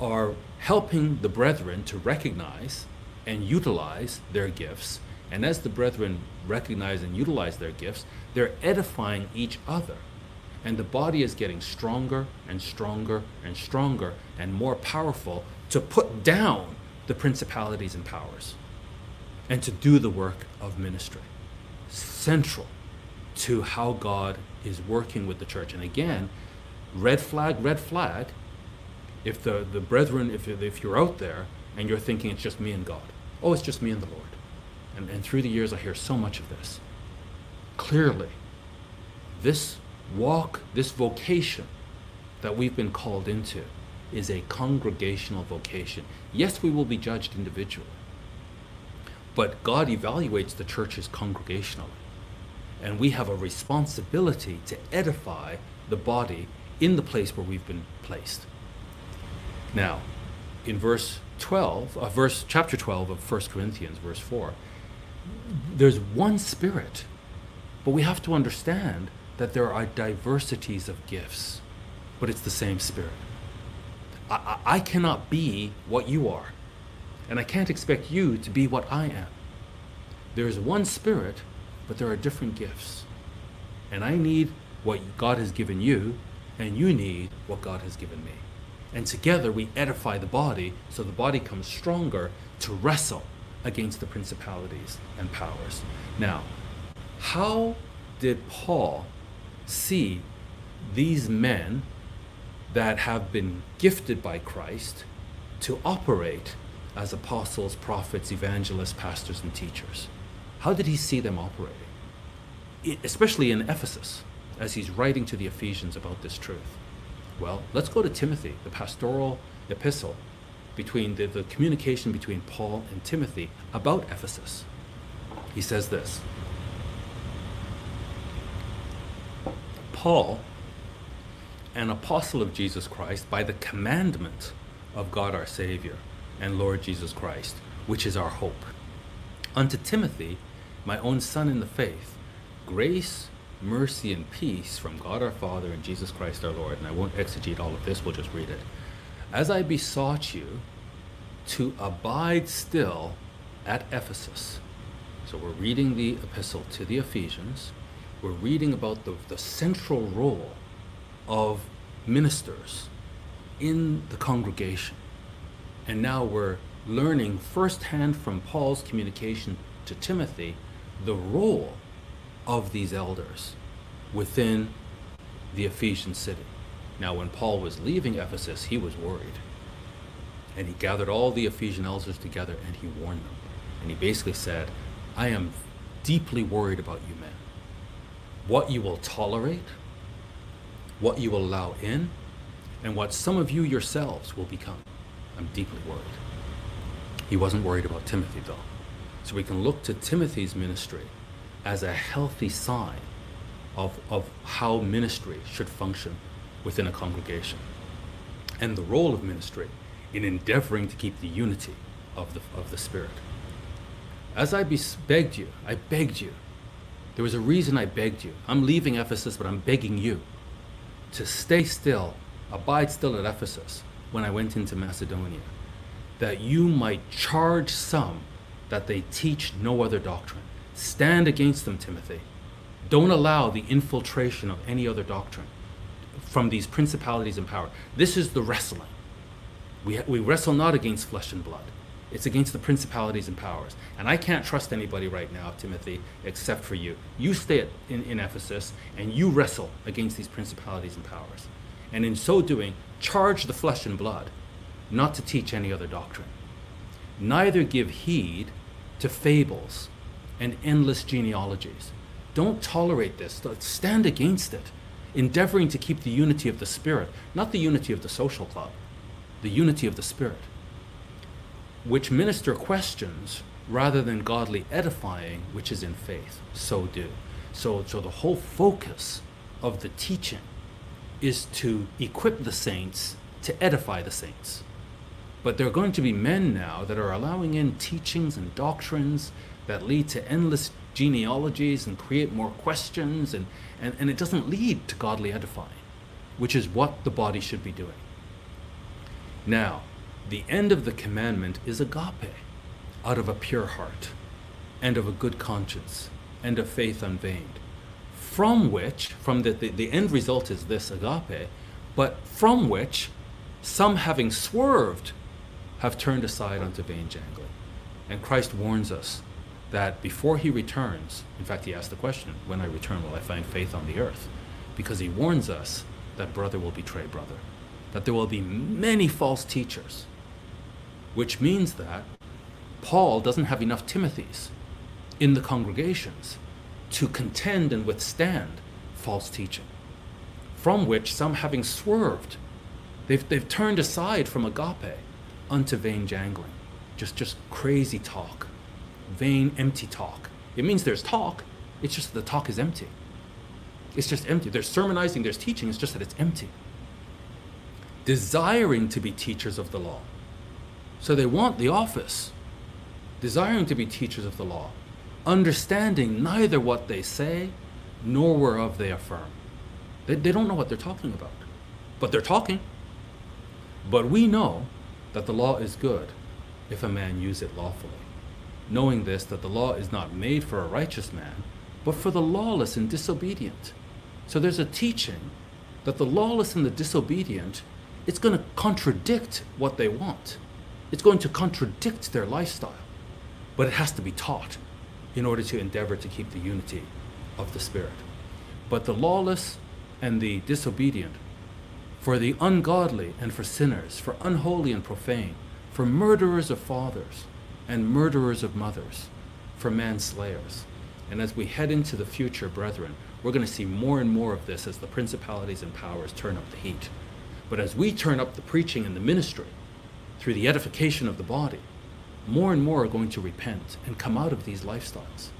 are helping the brethren to recognize and utilize their gifts. And as the brethren recognize and utilize their gifts, they're edifying each other. And the body is getting stronger and stronger and stronger and more powerful to put down the principalities and powers and to do the work of ministry. Central to how God is working with the church. And again, red flag, red flag, if the, the brethren, if, if you're out there and you're thinking it's just me and God, oh, it's just me and the Lord. And, and through the years, I hear so much of this. Clearly, this walk, this vocation that we've been called into is a congregational vocation. Yes, we will be judged individually, but God evaluates the churches congregationally. And we have a responsibility to edify the body in the place where we've been placed. Now, in verse 12, uh, verse chapter 12 of 1 Corinthians, verse 4, there's one spirit, but we have to understand that there are diversities of gifts, but it's the same spirit. I, I cannot be what you are, and I can't expect you to be what I am. There is one Spirit, but there are different gifts. And I need what God has given you, and you need what God has given me. And together we edify the body so the body comes stronger to wrestle against the principalities and powers. Now, how did Paul see these men that have been gifted by Christ to operate as apostles, prophets, evangelists, pastors, and teachers? How did he see them operating? It, especially in Ephesus, as he's writing to the Ephesians about this truth. Well, let's go to Timothy, the pastoral epistle between the, the communication between Paul and Timothy about Ephesus. He says this Paul, an apostle of Jesus Christ, by the commandment of God our Savior and Lord Jesus Christ, which is our hope. Unto Timothy, my own son in the faith, grace, mercy, and peace from God our Father and Jesus Christ our Lord. And I won't exegete all of this, we'll just read it. As I besought you to abide still at Ephesus. So we're reading the epistle to the Ephesians. We're reading about the, the central role of ministers in the congregation. And now we're learning firsthand from Paul's communication to Timothy the role of these elders within the Ephesian city. Now, when Paul was leaving Ephesus, he was worried. And he gathered all the Ephesian elders together and he warned them. And he basically said, I am deeply worried about you men. What you will tolerate, what you will allow in, and what some of you yourselves will become. I'm deeply worried. He wasn't worried about Timothy, though. So we can look to Timothy's ministry as a healthy sign of, of how ministry should function within a congregation. And the role of ministry in endeavoring to keep the unity of the, of the Spirit. As I begged you, I begged you. There was a reason I begged you. I'm leaving Ephesus, but I'm begging you to stay still, abide still at Ephesus when I went into Macedonia, that you might charge some that they teach no other doctrine. Stand against them, Timothy. Don't allow the infiltration of any other doctrine from these principalities and power. This is the wrestling. We, we wrestle not against flesh and blood. It's against the principalities and powers. And I can't trust anybody right now, Timothy, except for you. You stay in, in Ephesus and you wrestle against these principalities and powers. And in so doing, charge the flesh and blood not to teach any other doctrine. Neither give heed to fables and endless genealogies. Don't tolerate this. Stand against it, endeavoring to keep the unity of the Spirit, not the unity of the social club, the unity of the Spirit, which minister questions rather than godly edifying, which is in faith. So do. So, so the whole focus of the teaching is to equip the saints to edify the saints. But there are going to be men now that are allowing in teachings and doctrines that lead to endless genealogies and create more questions, and, and, and it doesn't lead to godly edifying, which is what the body should be doing. Now, the end of the commandment is agape, out of a pure heart, and of a good conscience, and of faith unveigned. From which, from the, the, the end result is this agape, but from which some having swerved have turned aside unto vain jangling. And Christ warns us that before he returns, in fact, he asked the question, When I return, will I find faith on the earth? Because he warns us that brother will betray brother, that there will be many false teachers, which means that Paul doesn't have enough Timothys in the congregations to contend and withstand false teaching, from which some having swerved, they've, they've turned aside from agape unto vain jangling, just, just crazy talk vain, empty talk. It means there's talk, it's just the talk is empty. It's just empty. There's sermonizing, there's teaching, it's just that it's empty. Desiring to be teachers of the law. So they want the office, desiring to be teachers of the law, understanding neither what they say nor whereof they affirm. They, they don't know what they're talking about, but they're talking. But we know that the law is good if a man use it lawfully. Knowing this, that the law is not made for a righteous man, but for the lawless and disobedient. So there's a teaching that the lawless and the disobedient, it's going to contradict what they want. It's going to contradict their lifestyle. But it has to be taught in order to endeavor to keep the unity of the Spirit. But the lawless and the disobedient, for the ungodly and for sinners, for unholy and profane, for murderers of fathers and murderers of mothers, for manslayers. And as we head into the future, brethren, we're going to see more and more of this as the principalities and powers turn up the heat. But as we turn up the preaching and the ministry through the edification of the body, more and more are going to repent and come out of these lifestyles.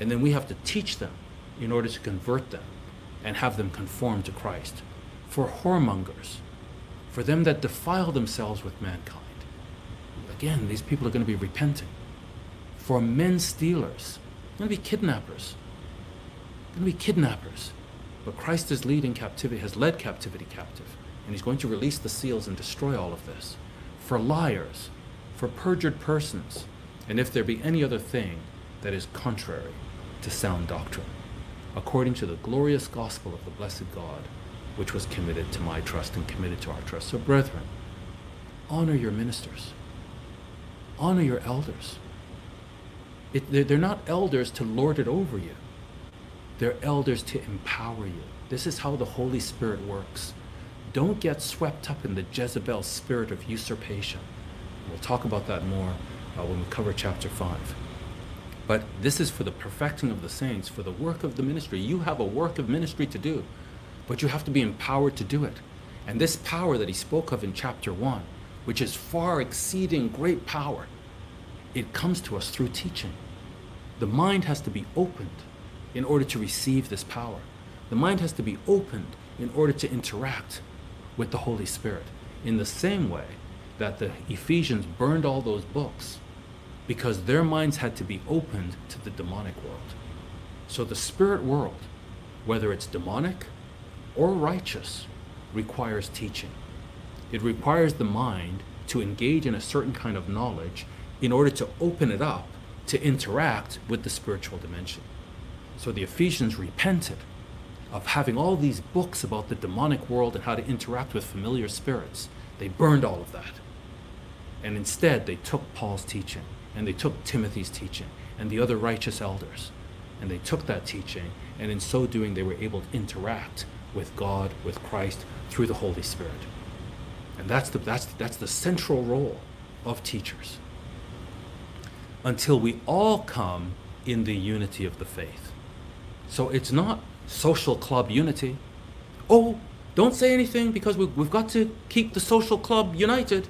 And then we have to teach them in order to convert them and have them conform to Christ. For whoremongers, for them that defile themselves with mankind. Again, these people are going to be repenting. For men stealers, going to be kidnappers. Going to be kidnappers. But Christ is leading captivity, has led captivity captive. And he's going to release the seals and destroy all of this. For liars, for perjured persons, and if there be any other thing that is contrary to sound doctrine according to the glorious gospel of the blessed God, which was committed to my trust and committed to our trust. So, brethren, honor your ministers, honor your elders. It, they're, not elders to lord it over you, they're elders to empower you. This is how the Holy Spirit works. Don't get swept up in the Jezebel spirit of usurpation. We'll talk about that more uh, when we cover chapter 5. But this is for the perfecting of the saints, for the work of the ministry. You have a work of ministry to do, but you have to be empowered to do it. And this power that he spoke of in chapter 1, which is far exceeding great power, it comes to us through teaching. The mind has to be opened in order to receive this power. The mind has to be opened in order to interact with the Holy Spirit. In the same way that the Ephesians burned all those books because their minds had to be opened to the demonic world. So the spirit world, whether it's demonic or righteous, requires teaching. It requires the mind to engage in a certain kind of knowledge in order to open it up to interact with the spiritual dimension. So the Ephesians repented of having all these books about the demonic world and how to interact with familiar spirits. They burned all of that. And instead, they took Paul's teaching and they took Timothy's teaching and the other righteous elders. And they took that teaching, and in so doing, they were able to interact with God, with Christ, through the Holy Spirit. And that's the, that's, that's the central role of teachers. Until we all come in the unity of the faith. So it's not social club unity. Oh, don't say anything because we, we've got to keep the social club united.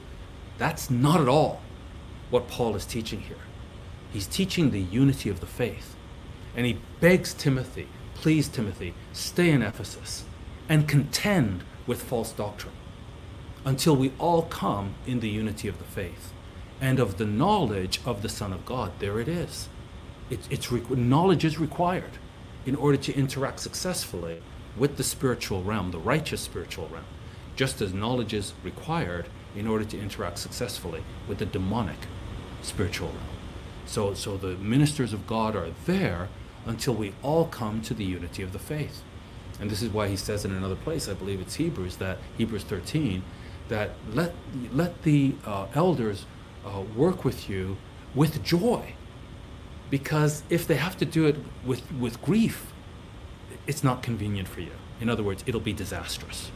That's not at all what Paul is teaching here. He's teaching the unity of the faith. And he begs Timothy, please, Timothy, stay in Ephesus and contend with false doctrine until we all come in the unity of the faith and of the knowledge of the Son of God. There it is. It, it's knowledge is required in order to interact successfully with the spiritual realm, the righteous spiritual realm, just as knowledge is required in order to interact successfully with the demonic spiritual realm. So, so the ministers of God are there until we all come to the unity of the faith. And this is why he says in another place, I believe it's Hebrews, that Hebrews 13, that let, let the uh, elders uh, work with you with joy. Because if they have to do it with, with grief, it's not convenient for you. In other words, it'll be disastrous.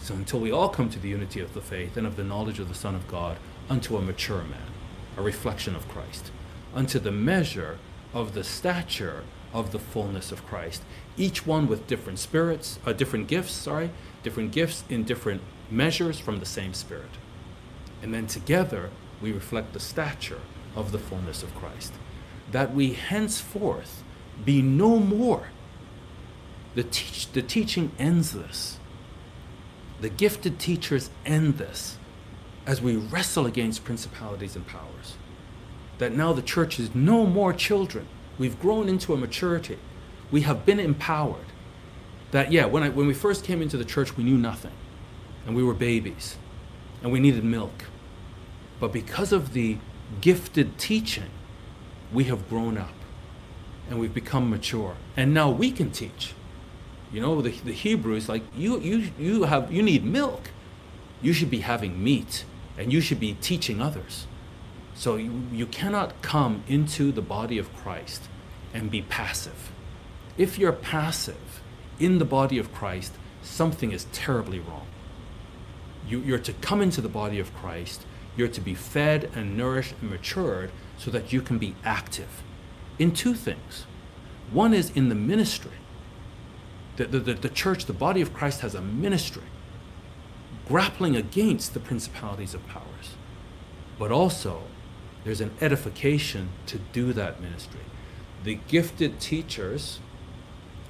So until we all come to the unity of the faith and of the knowledge of the Son of God unto a mature man, a reflection of Christ, unto the measure of the stature of the fullness of Christ, each one with different spirits, uh, different gifts, sorry, different gifts in different measures from the same Spirit. And then together we reflect the stature of the fullness of Christ, that we henceforth be no more. The, teach, the teaching ends this. The gifted teachers end this as we wrestle against principalities and powers. That now the church is no more children. We've grown into a maturity. We have been empowered. That, yeah, when, I, when we first came into the church, we knew nothing. And we were babies. and we needed milk. But because of the gifted teaching, we have grown up and we've become mature. And now we can teach. You know, the, the Hebrews, like, you, you, you, have, you need milk. You should be having meat and you should be teaching others. So you, you cannot come into the body of Christ and be passive. If you're passive in the body of Christ, something is terribly wrong. You, you're to come into the body of Christ, you're to be fed and nourished and matured so that you can be active in two things. One is in the ministry. The, the, the, the church, the body of Christ, has a ministry grappling against the principalities of powers. But also, there's an edification to do that ministry. The gifted teachers,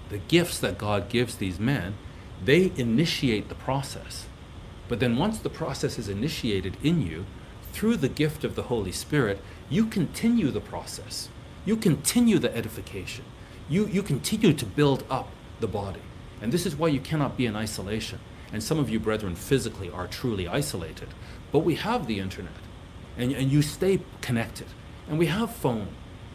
the gifts that God gives these men, they initiate the process. But then once the process is initiated in you, through the gift of the Holy Spirit, you continue the process. You continue the edification. You, you continue to build up the body. And this is why you cannot be in isolation. And some of you, brethren, physically are truly isolated. But we have the internet, and, and you stay connected. And we have phone,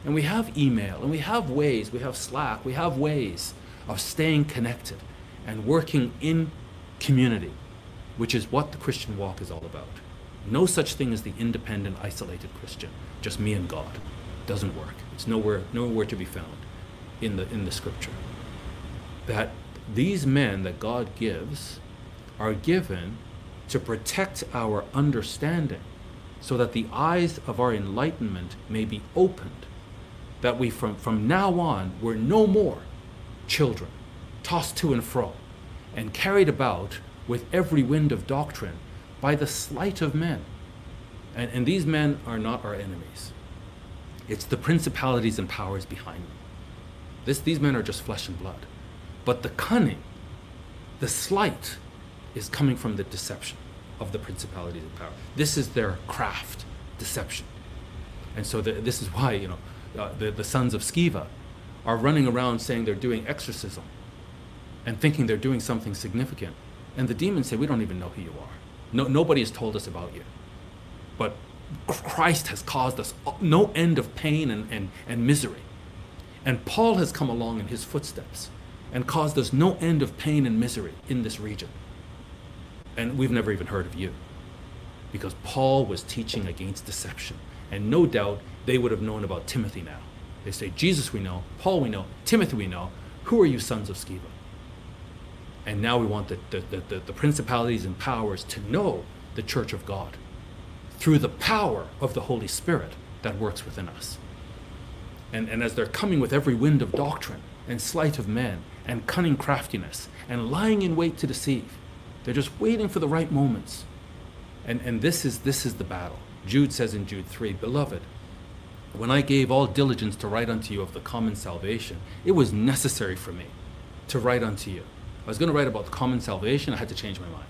and we have email, and we have ways, we have Slack, we have ways of staying connected and working in community, which is what the Christian walk is all about. No such thing as the independent, isolated Christian, just me and God. Doesn't work. It's nowhere, nowhere to be found in the, in the scripture. That these men that God gives are given to protect our understanding so that the eyes of our enlightenment may be opened, that we from, from now on we're no more children, tossed to and fro, and carried about with every wind of doctrine by the sleight of men. And, and these men are not our enemies. It's the principalities and powers behind them. This, these men are just flesh and blood. But the cunning, the sleight, is coming from the deception of the principalities and power. This is their craft, deception. And so the, this is why, you know, uh, the, the sons of Sceva are running around saying they're doing exorcism and thinking they're doing something significant. And the demons say, we don't even know who you are. No, nobody has told us about you. But Christ has caused us no end of pain and, and, and misery. And Paul has come along in his footsteps and caused us no end of pain and misery in this region. And we've never even heard of you. Because Paul was teaching against deception. And no doubt they would have known about Timothy now. They say, Jesus we know, Paul we know, Timothy we know. Who are you sons of Sceva? And now we want the, the, the, the principalities and powers to know the church of God through the power of the Holy Spirit that works within us. And, and as they're coming with every wind of doctrine and sleight of men and cunning craftiness and lying in wait to deceive, they're just waiting for the right moments. And, and this, is, this is the battle. Jude says in Jude 3 Beloved, when I gave all diligence to write unto you of the common salvation, it was necessary for me to write unto you. I was going to write about the common salvation, I had to change my mind.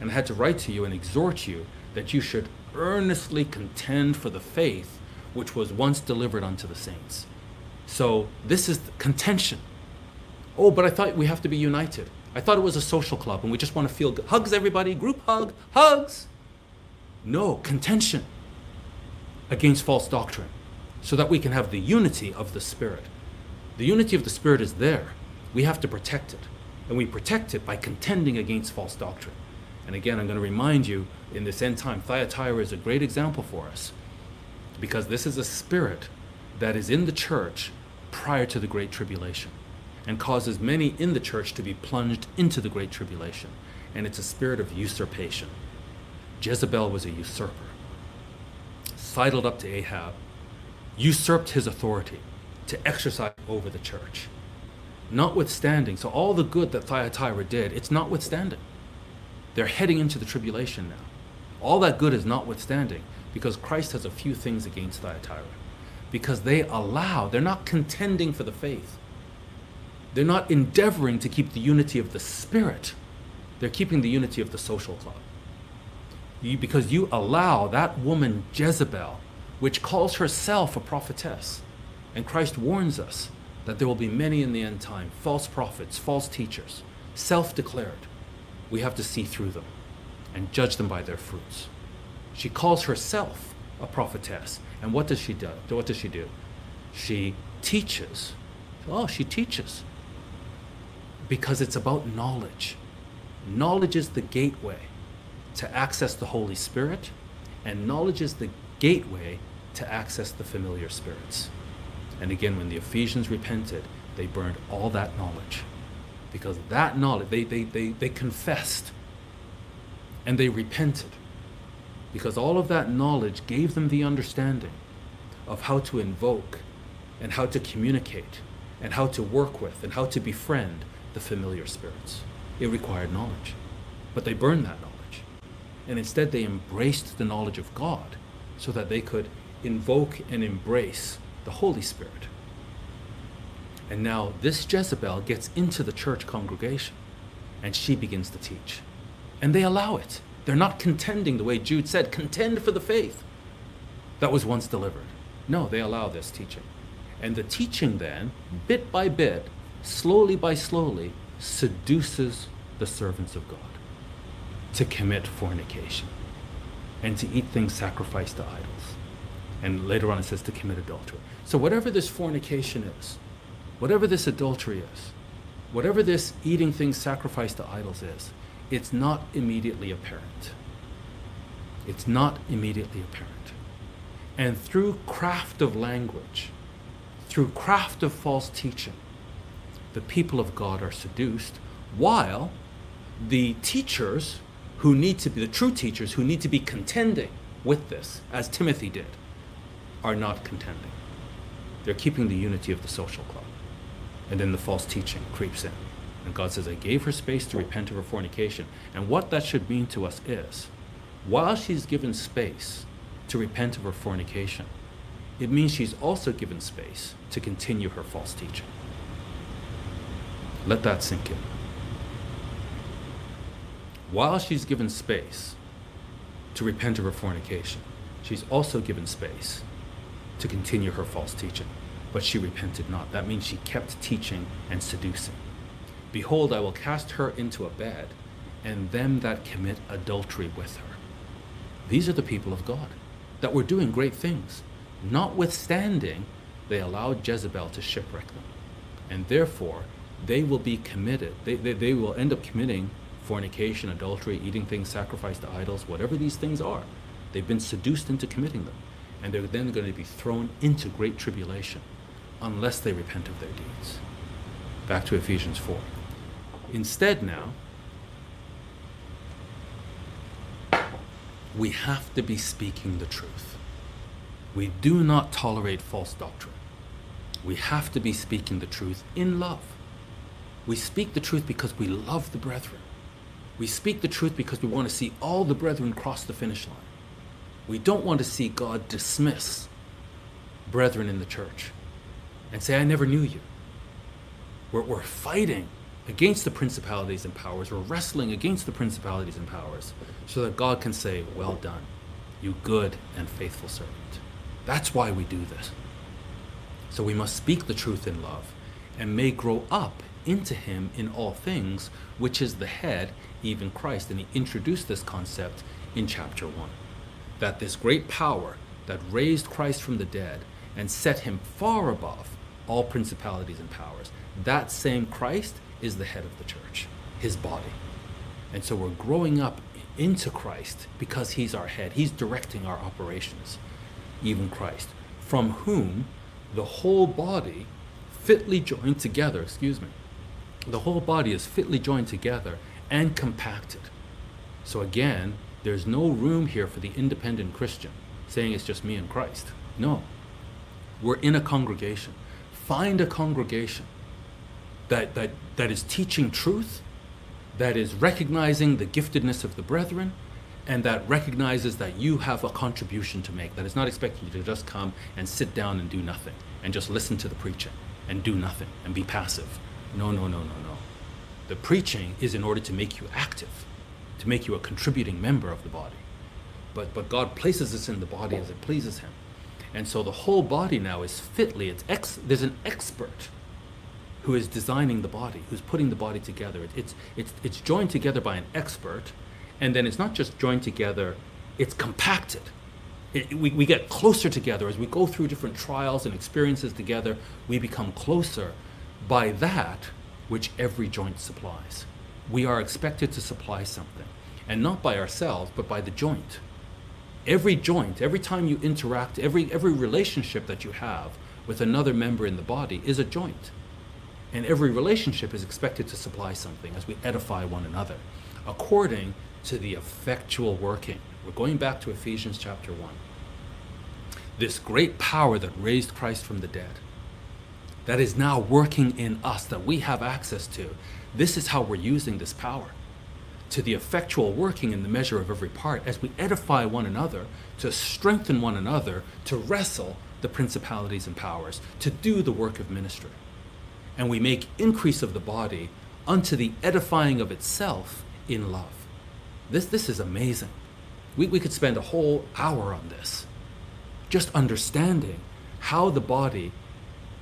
And I had to write to you and exhort you that you should earnestly contend for the faith which was once delivered unto the saints. So this is contention. Oh, but I thought we have to be united. I thought it was a social club and we just want to feel good. Hugs, everybody, group hug, hugs. No, contention against false doctrine so that we can have the unity of the Spirit. The unity of the Spirit is there. We have to protect it. And we protect it by contending against false doctrine. And again, I'm going to remind you in this end time, Thyatira is a great example for us because this is a spirit that is in the church prior to the Great Tribulation and causes many in the church to be plunged into the Great Tribulation. And it's a spirit of usurpation. Jezebel was a usurper, sidled up to Ahab, usurped his authority to exercise over the church. Notwithstanding, so all the good that Thyatira did, it's notwithstanding. They're heading into the tribulation now. All that good is notwithstanding because Christ has a few things against Thyatira. Because they allow, they're not contending for the faith. They're not endeavoring to keep the unity of the spirit. They're keeping the unity of the social club. You, because you allow that woman Jezebel, which calls herself a prophetess, and Christ warns us that there will be many in the end time false prophets, false teachers, self declared. We have to see through them and judge them by their fruits. She calls herself a prophetess. And what does she do? What does she do? She teaches. Oh, she teaches. Because it's about knowledge. Knowledge is the gateway to access the Holy Spirit, and knowledge is the gateway to access the familiar spirits. And again, when the Ephesians repented, they burned all that knowledge. Because that knowledge, they, they, they, they confessed and they repented. Because all of that knowledge gave them the understanding of how to invoke and how to communicate and how to work with and how to befriend the familiar spirits. It required knowledge. But they burned that knowledge. And instead, they embraced the knowledge of God so that they could invoke and embrace the Holy Spirit. And now this Jezebel gets into the church congregation and she begins to teach. And they allow it. They're not contending the way Jude said, contend for the faith that was once delivered. No, they allow this teaching. And the teaching then, bit by bit, slowly by slowly, seduces the servants of God to commit fornication and to eat things sacrificed to idols. And later on it says to commit adultery. So, whatever this fornication is, whatever this adultery is, whatever this eating things sacrificed to idols is, it's not immediately apparent. It's not immediately apparent. And through craft of language, through craft of false teaching, the people of God are seduced, while the teachers who need to be, the true teachers who need to be contending with this, as Timothy did, are not contending. They're keeping the unity of the social club. And then the false teaching creeps in. And God says, I gave her space to repent of her fornication. And what that should mean to us is, while she's given space to repent of her fornication, it means she's also given space to continue her false teaching. Let that sink in. While she's given space to repent of her fornication, she's also given space to continue her false teaching. But she repented not. That means she kept teaching and seducing. Behold, I will cast her into a bed, and them that commit adultery with her. These are the people of God that were doing great things. Notwithstanding, they allowed Jezebel to shipwreck them. And therefore, they will be committed, they, they, they will end up committing fornication, adultery, eating things sacrificed to idols, whatever these things are. They've been seduced into committing them. And they're then going to be thrown into great tribulation unless they repent of their deeds. Back to Ephesians 4. Instead, now, we have to be speaking the truth. We do not tolerate false doctrine. We have to be speaking the truth in love. We speak the truth because we love the brethren. We speak the truth because we want to see all the brethren cross the finish line. We don't want to see God dismiss brethren in the church and say, I never knew you. We're, we're fighting against the principalities and powers. We're wrestling against the principalities and powers so that God can say, Well done, you good and faithful servant. That's why we do this. So we must speak the truth in love and may grow up into Him in all things, which is the head, even Christ. And He introduced this concept in chapter 1 that this great power that raised Christ from the dead and set Him far above all principalities and powers, that same Christ is the head of the church, His body. And so we're growing up into Christ because He's our head, He's directing our operations, even Christ, from whom the whole body fitly joined together, excuse me, the whole body is fitly joined together and compacted. So again, there's no room here for the independent Christian saying it's just me and Christ. No. We're in a congregation. Find a congregation that, that, that is teaching truth, that is recognizing the giftedness of the brethren, and that recognizes that you have a contribution to make, that is not expecting you to just come and sit down and do nothing and just listen to the preaching and do nothing and be passive. No, no, no, no, no. The preaching is in order to make you active, to make you a contributing member of the body. But, but God places us in the body as it pleases Him. And so the whole body now is fitly, it's ex, there's an expert who is designing the body, who's putting the body together. It, it's, it's, it's joined together by an expert, And then it's not just joined together, it's compacted. It, we, we get closer together as we go through different trials and experiences together, we become closer by that which every joint supplies. We are expected to supply something, and not by ourselves, but by the joint. Every joint, every time you interact, every, every relationship that you have with another member in the body is a joint. And every relationship is expected to supply something as we edify one another, according to the effectual working. We're going back to Ephesians chapter 1. This great power that raised Christ from the dead, that is now working in us, that we have access to. This is how we're using this power to the effectual working in the measure of every part as we edify one another, to strengthen one another, to wrestle the principalities and powers, to do the work of ministry. And we make increase of the body unto the edifying of itself in love. This, this is amazing. We, we could spend a whole hour on this, just understanding how the body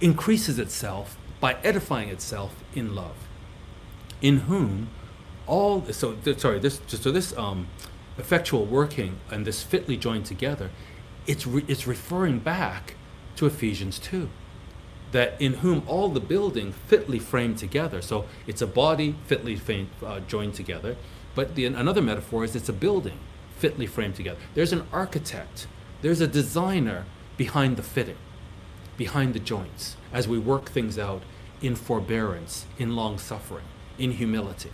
increases itself by edifying itself in love, in whom all so th- sorry this so this um, effectual working and this fitly joined together, it's re- it's referring back to Ephesians two, that in whom all the building fitly framed together. So it's a body fitly framed, uh, joined together, but the, another metaphor is it's a building fitly framed together. There's an architect, there's a designer behind the fitting behind the joints as we work things out in forbearance, in long suffering, in humility,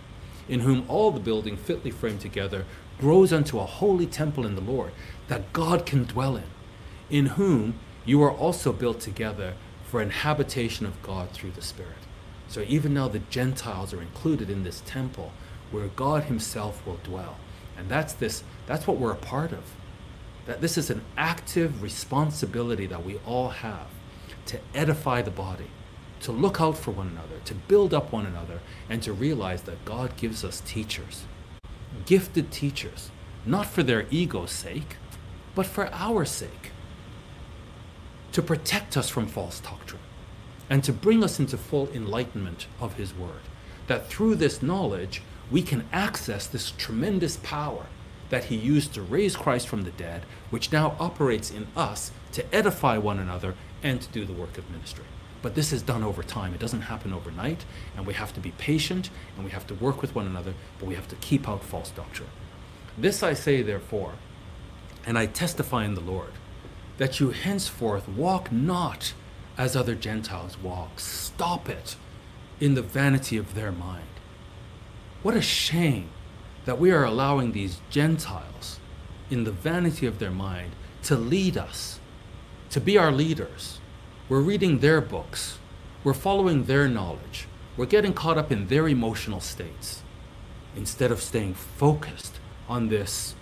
in whom all the building fitly framed together grows unto a holy temple in the Lord that God can dwell in, in whom you are also built together for an habitation of God through the Spirit. So even now the Gentiles are included in this temple where God Himself will dwell. And that's this that's what we're a part of. That this is an active responsibility that we all have to edify the body, to look out for one another, to build up one another, and to realize that God gives us teachers, gifted teachers, not for their ego's sake, but for our sake, to protect us from false doctrine, and to bring us into full enlightenment of His Word. That through this knowledge, we can access this tremendous power that He used to raise Christ from the dead, which now operates in us to edify one another and to do the work of ministry. But this is done over time. It doesn't happen overnight, and we have to be patient and we have to work with one another, but we have to keep out false doctrine. This I say, therefore, and I testify in the Lord, that you henceforth walk not as other Gentiles walk. Stop it in the vanity of their mind. What a shame that we are allowing these Gentiles, in the vanity of their mind, to lead us to be our leaders. We're reading their books. We're following their knowledge. We're getting caught up in their emotional states instead of staying focused on this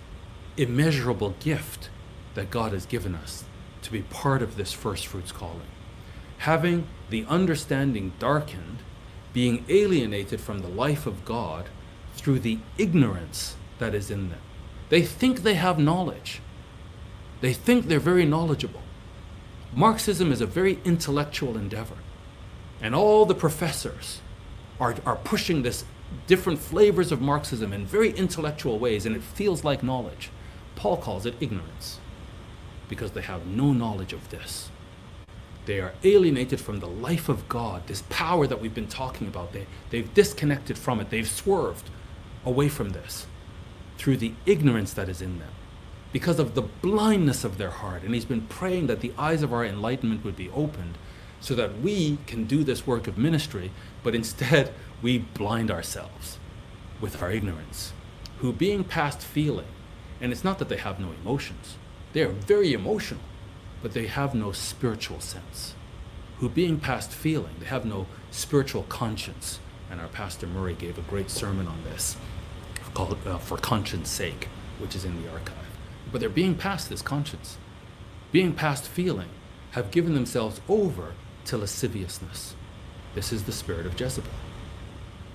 immeasurable gift that God has given us to be part of this first fruits calling. Having the understanding darkened, being alienated from the life of God through the ignorance that is in them. They think they have knowledge. They think they're very knowledgeable. Marxism is a very intellectual endeavor. And all the professors are, are pushing this different flavors of Marxism in very intellectual ways, and it feels like knowledge. Paul calls it ignorance because they have no knowledge of this. They are alienated from the life of God, this power that we've been talking about. They, they've disconnected from it, they've swerved away from this through the ignorance that is in them because of the blindness of their heart. And he's been praying that the eyes of our enlightenment would be opened so that we can do this work of ministry, but instead we blind ourselves with our ignorance, who being past feeling, and it's not that they have no emotions, they are very emotional, but they have no spiritual sense. Who being past feeling, they have no spiritual conscience. And our pastor Murray gave a great sermon on this called uh, For Conscience Sake, which is in the archive but they're being past this conscience, being past feeling, have given themselves over to lasciviousness. This is the spirit of Jezebel.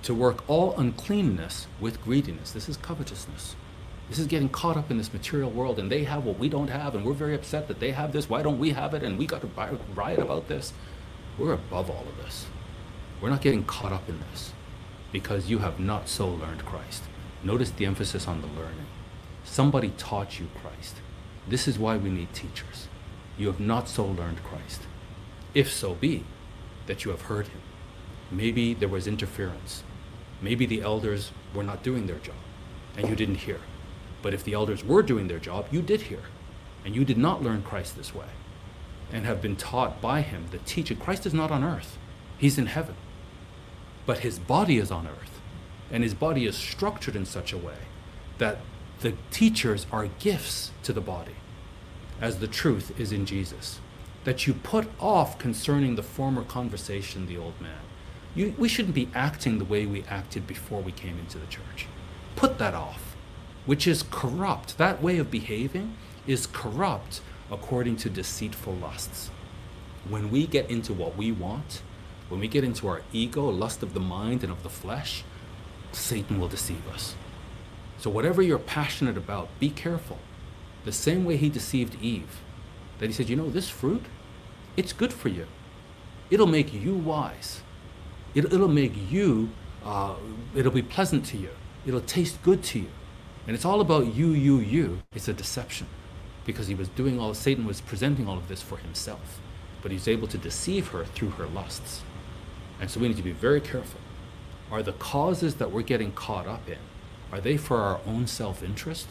To work all uncleanness with greediness. This is covetousness. This is getting caught up in this material world, and they have what we don't have, and we're very upset that they have this. Why don't we have it? And we got to riot about this. We're above all of this. We're not getting caught up in this because you have not so learned Christ. Notice the emphasis on the learning. Somebody taught you Christ. This is why we need teachers. You have not so learned Christ. If so be that you have heard him. Maybe there was interference. Maybe the elders were not doing their job and you didn't hear. But if the elders were doing their job, you did hear. And you did not learn Christ this way and have been taught by him the teaching. Christ is not on earth, he's in heaven. But his body is on earth. And his body is structured in such a way that the teachers are gifts to the body, as the truth is in Jesus. That you put off concerning the former conversation, the old man. You, we shouldn't be acting the way we acted before we came into the church. Put that off, which is corrupt. That way of behaving is corrupt according to deceitful lusts. When we get into what we want, when we get into our ego, lust of the mind and of the flesh, Satan will deceive us. So, whatever you're passionate about, be careful. The same way he deceived Eve, that he said, You know, this fruit, it's good for you. It'll make you wise. It, will make you, uh, it'll be pleasant to you. It'll taste good to you. And it's all about you, you, you. It's a deception because he was doing all, Satan was presenting all of this for himself. But he's able to deceive her through her lusts. And so we need to be very careful. Are the causes that we're getting caught up in, are they for our own self interest?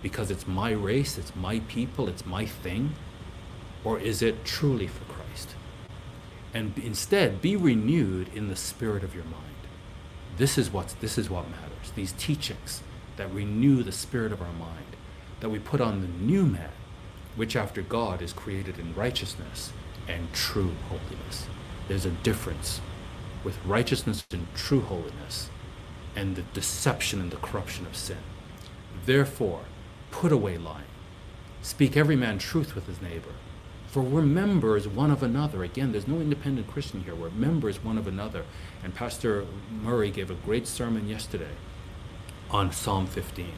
Because it's my race, it's my people, it's my thing? Or is it truly for Christ? And instead, be renewed in the spirit of your mind. This is, what's, this is what matters. These teachings that renew the spirit of our mind that we put on the new man, which after God is created in righteousness and true holiness. There's a difference with righteousness and true holiness and the deception and the corruption of sin. Therefore, put away lying. Speak every man truth with his neighbor. For we're members one of another. Again, there's no independent Christian here. We're members one of another. And Pastor Murray gave a great sermon yesterday on Psalm 15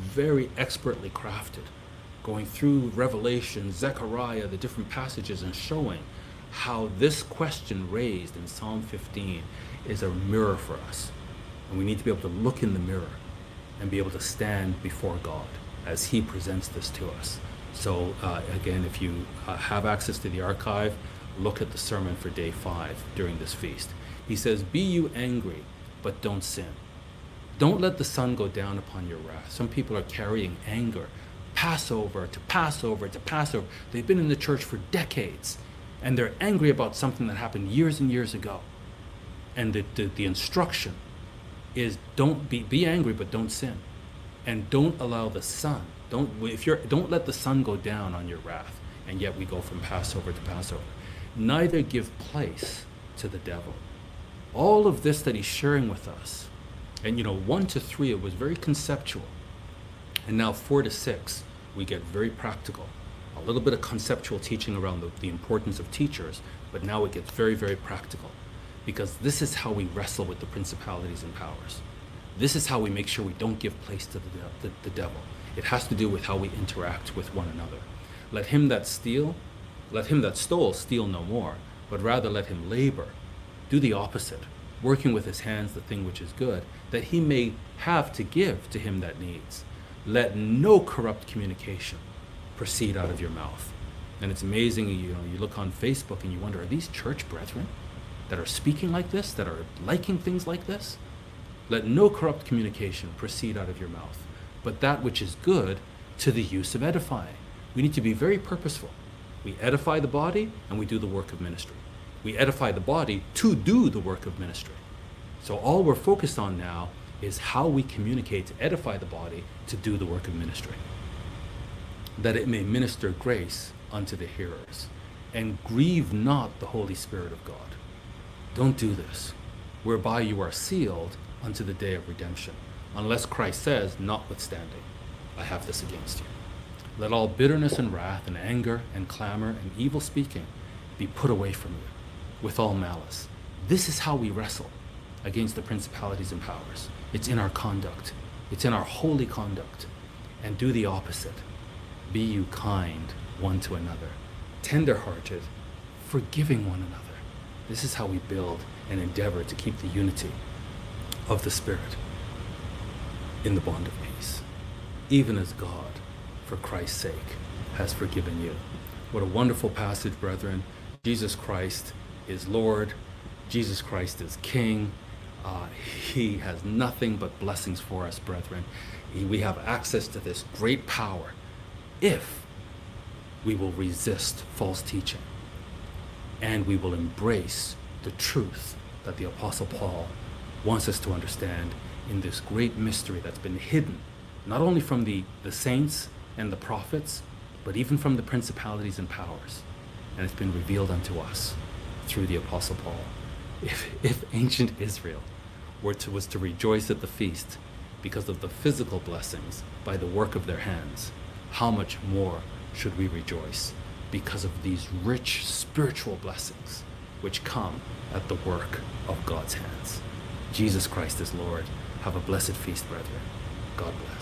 very expertly crafted, going through Revelation, Zechariah, the different passages, and showing how this question raised in Psalm 15 is a mirror for us. And we need to be able to look in the mirror and be able to stand before God as He presents this to us. So, uh, again, if you uh, have access to the archive, look at the sermon for day five during this feast. He says, Be you angry, but don't sin. Don't let the sun go down upon your wrath. Some people are carrying anger, Passover to Passover to Passover. They've been in the church for decades and they're angry about something that happened years and years ago. And the, the, the instruction is don't be, be angry, but don't sin. And don't allow the sun, don't, if you're, don't let the sun go down on your wrath. And yet we go from Passover to Passover. Neither give place to the devil. All of this that he's sharing with us and you know, one to three, it was very conceptual. And now four to six, we get very practical. A little bit of conceptual teaching around the, the importance of teachers, but now it gets very, very practical. Because this is how we wrestle with the principalities and powers. This is how we make sure we don't give place to the, the, the devil. It has to do with how we interact with one another. Let him that steal, let him that stole steal no more, but rather let him labor. Do the opposite working with his hands the thing which is good, that he may have to give to him that needs. Let no corrupt communication proceed out of your mouth. And it's amazing, you know, you look on Facebook and you wonder, are these church brethren that are speaking like this, that are liking things like this? Let no corrupt communication proceed out of your mouth, but that which is good to the use of edifying. We need to be very purposeful. We edify the body and we do the work of ministry we edify the body to do the work of ministry. So all we're focused on now is how we communicate to edify the body to do the work of ministry. That it may minister grace unto the hearers and grieve not the Holy Spirit of God. Don't do this, whereby you are sealed unto the day of redemption, unless Christ says, Notwithstanding, I have this against you. Let all bitterness and wrath and anger and clamor and evil speaking be put away from you with all malice. This is how we wrestle against the principalities and powers. It's in our conduct, it's in our holy conduct. And do the opposite. Be you kind one to another, tender hearted, forgiving one another. This is how we build and endeavor to keep the unity of the Spirit. in the bond of peace, even as God, for Christ's sake, has forgiven you. What a wonderful passage, brethren. Jesus Christ is Lord, Jesus Christ is King. Uh, he has nothing but blessings for us, brethren. He, we have access to this great power if we will resist false teaching and we will embrace the truth that the Apostle Paul wants us to understand in this great mystery that's been hidden, not only from the, the saints and the prophets, but even from the principalities and powers. And it's been revealed unto us through the Apostle Paul. If, if ancient Israel were to, was to rejoice at the feast because of the physical blessings by the work of their hands, how much more should we rejoice because of these rich spiritual blessings which come at the work of God's hands? Jesus Christ is Lord. Have a blessed feast, brethren. God bless.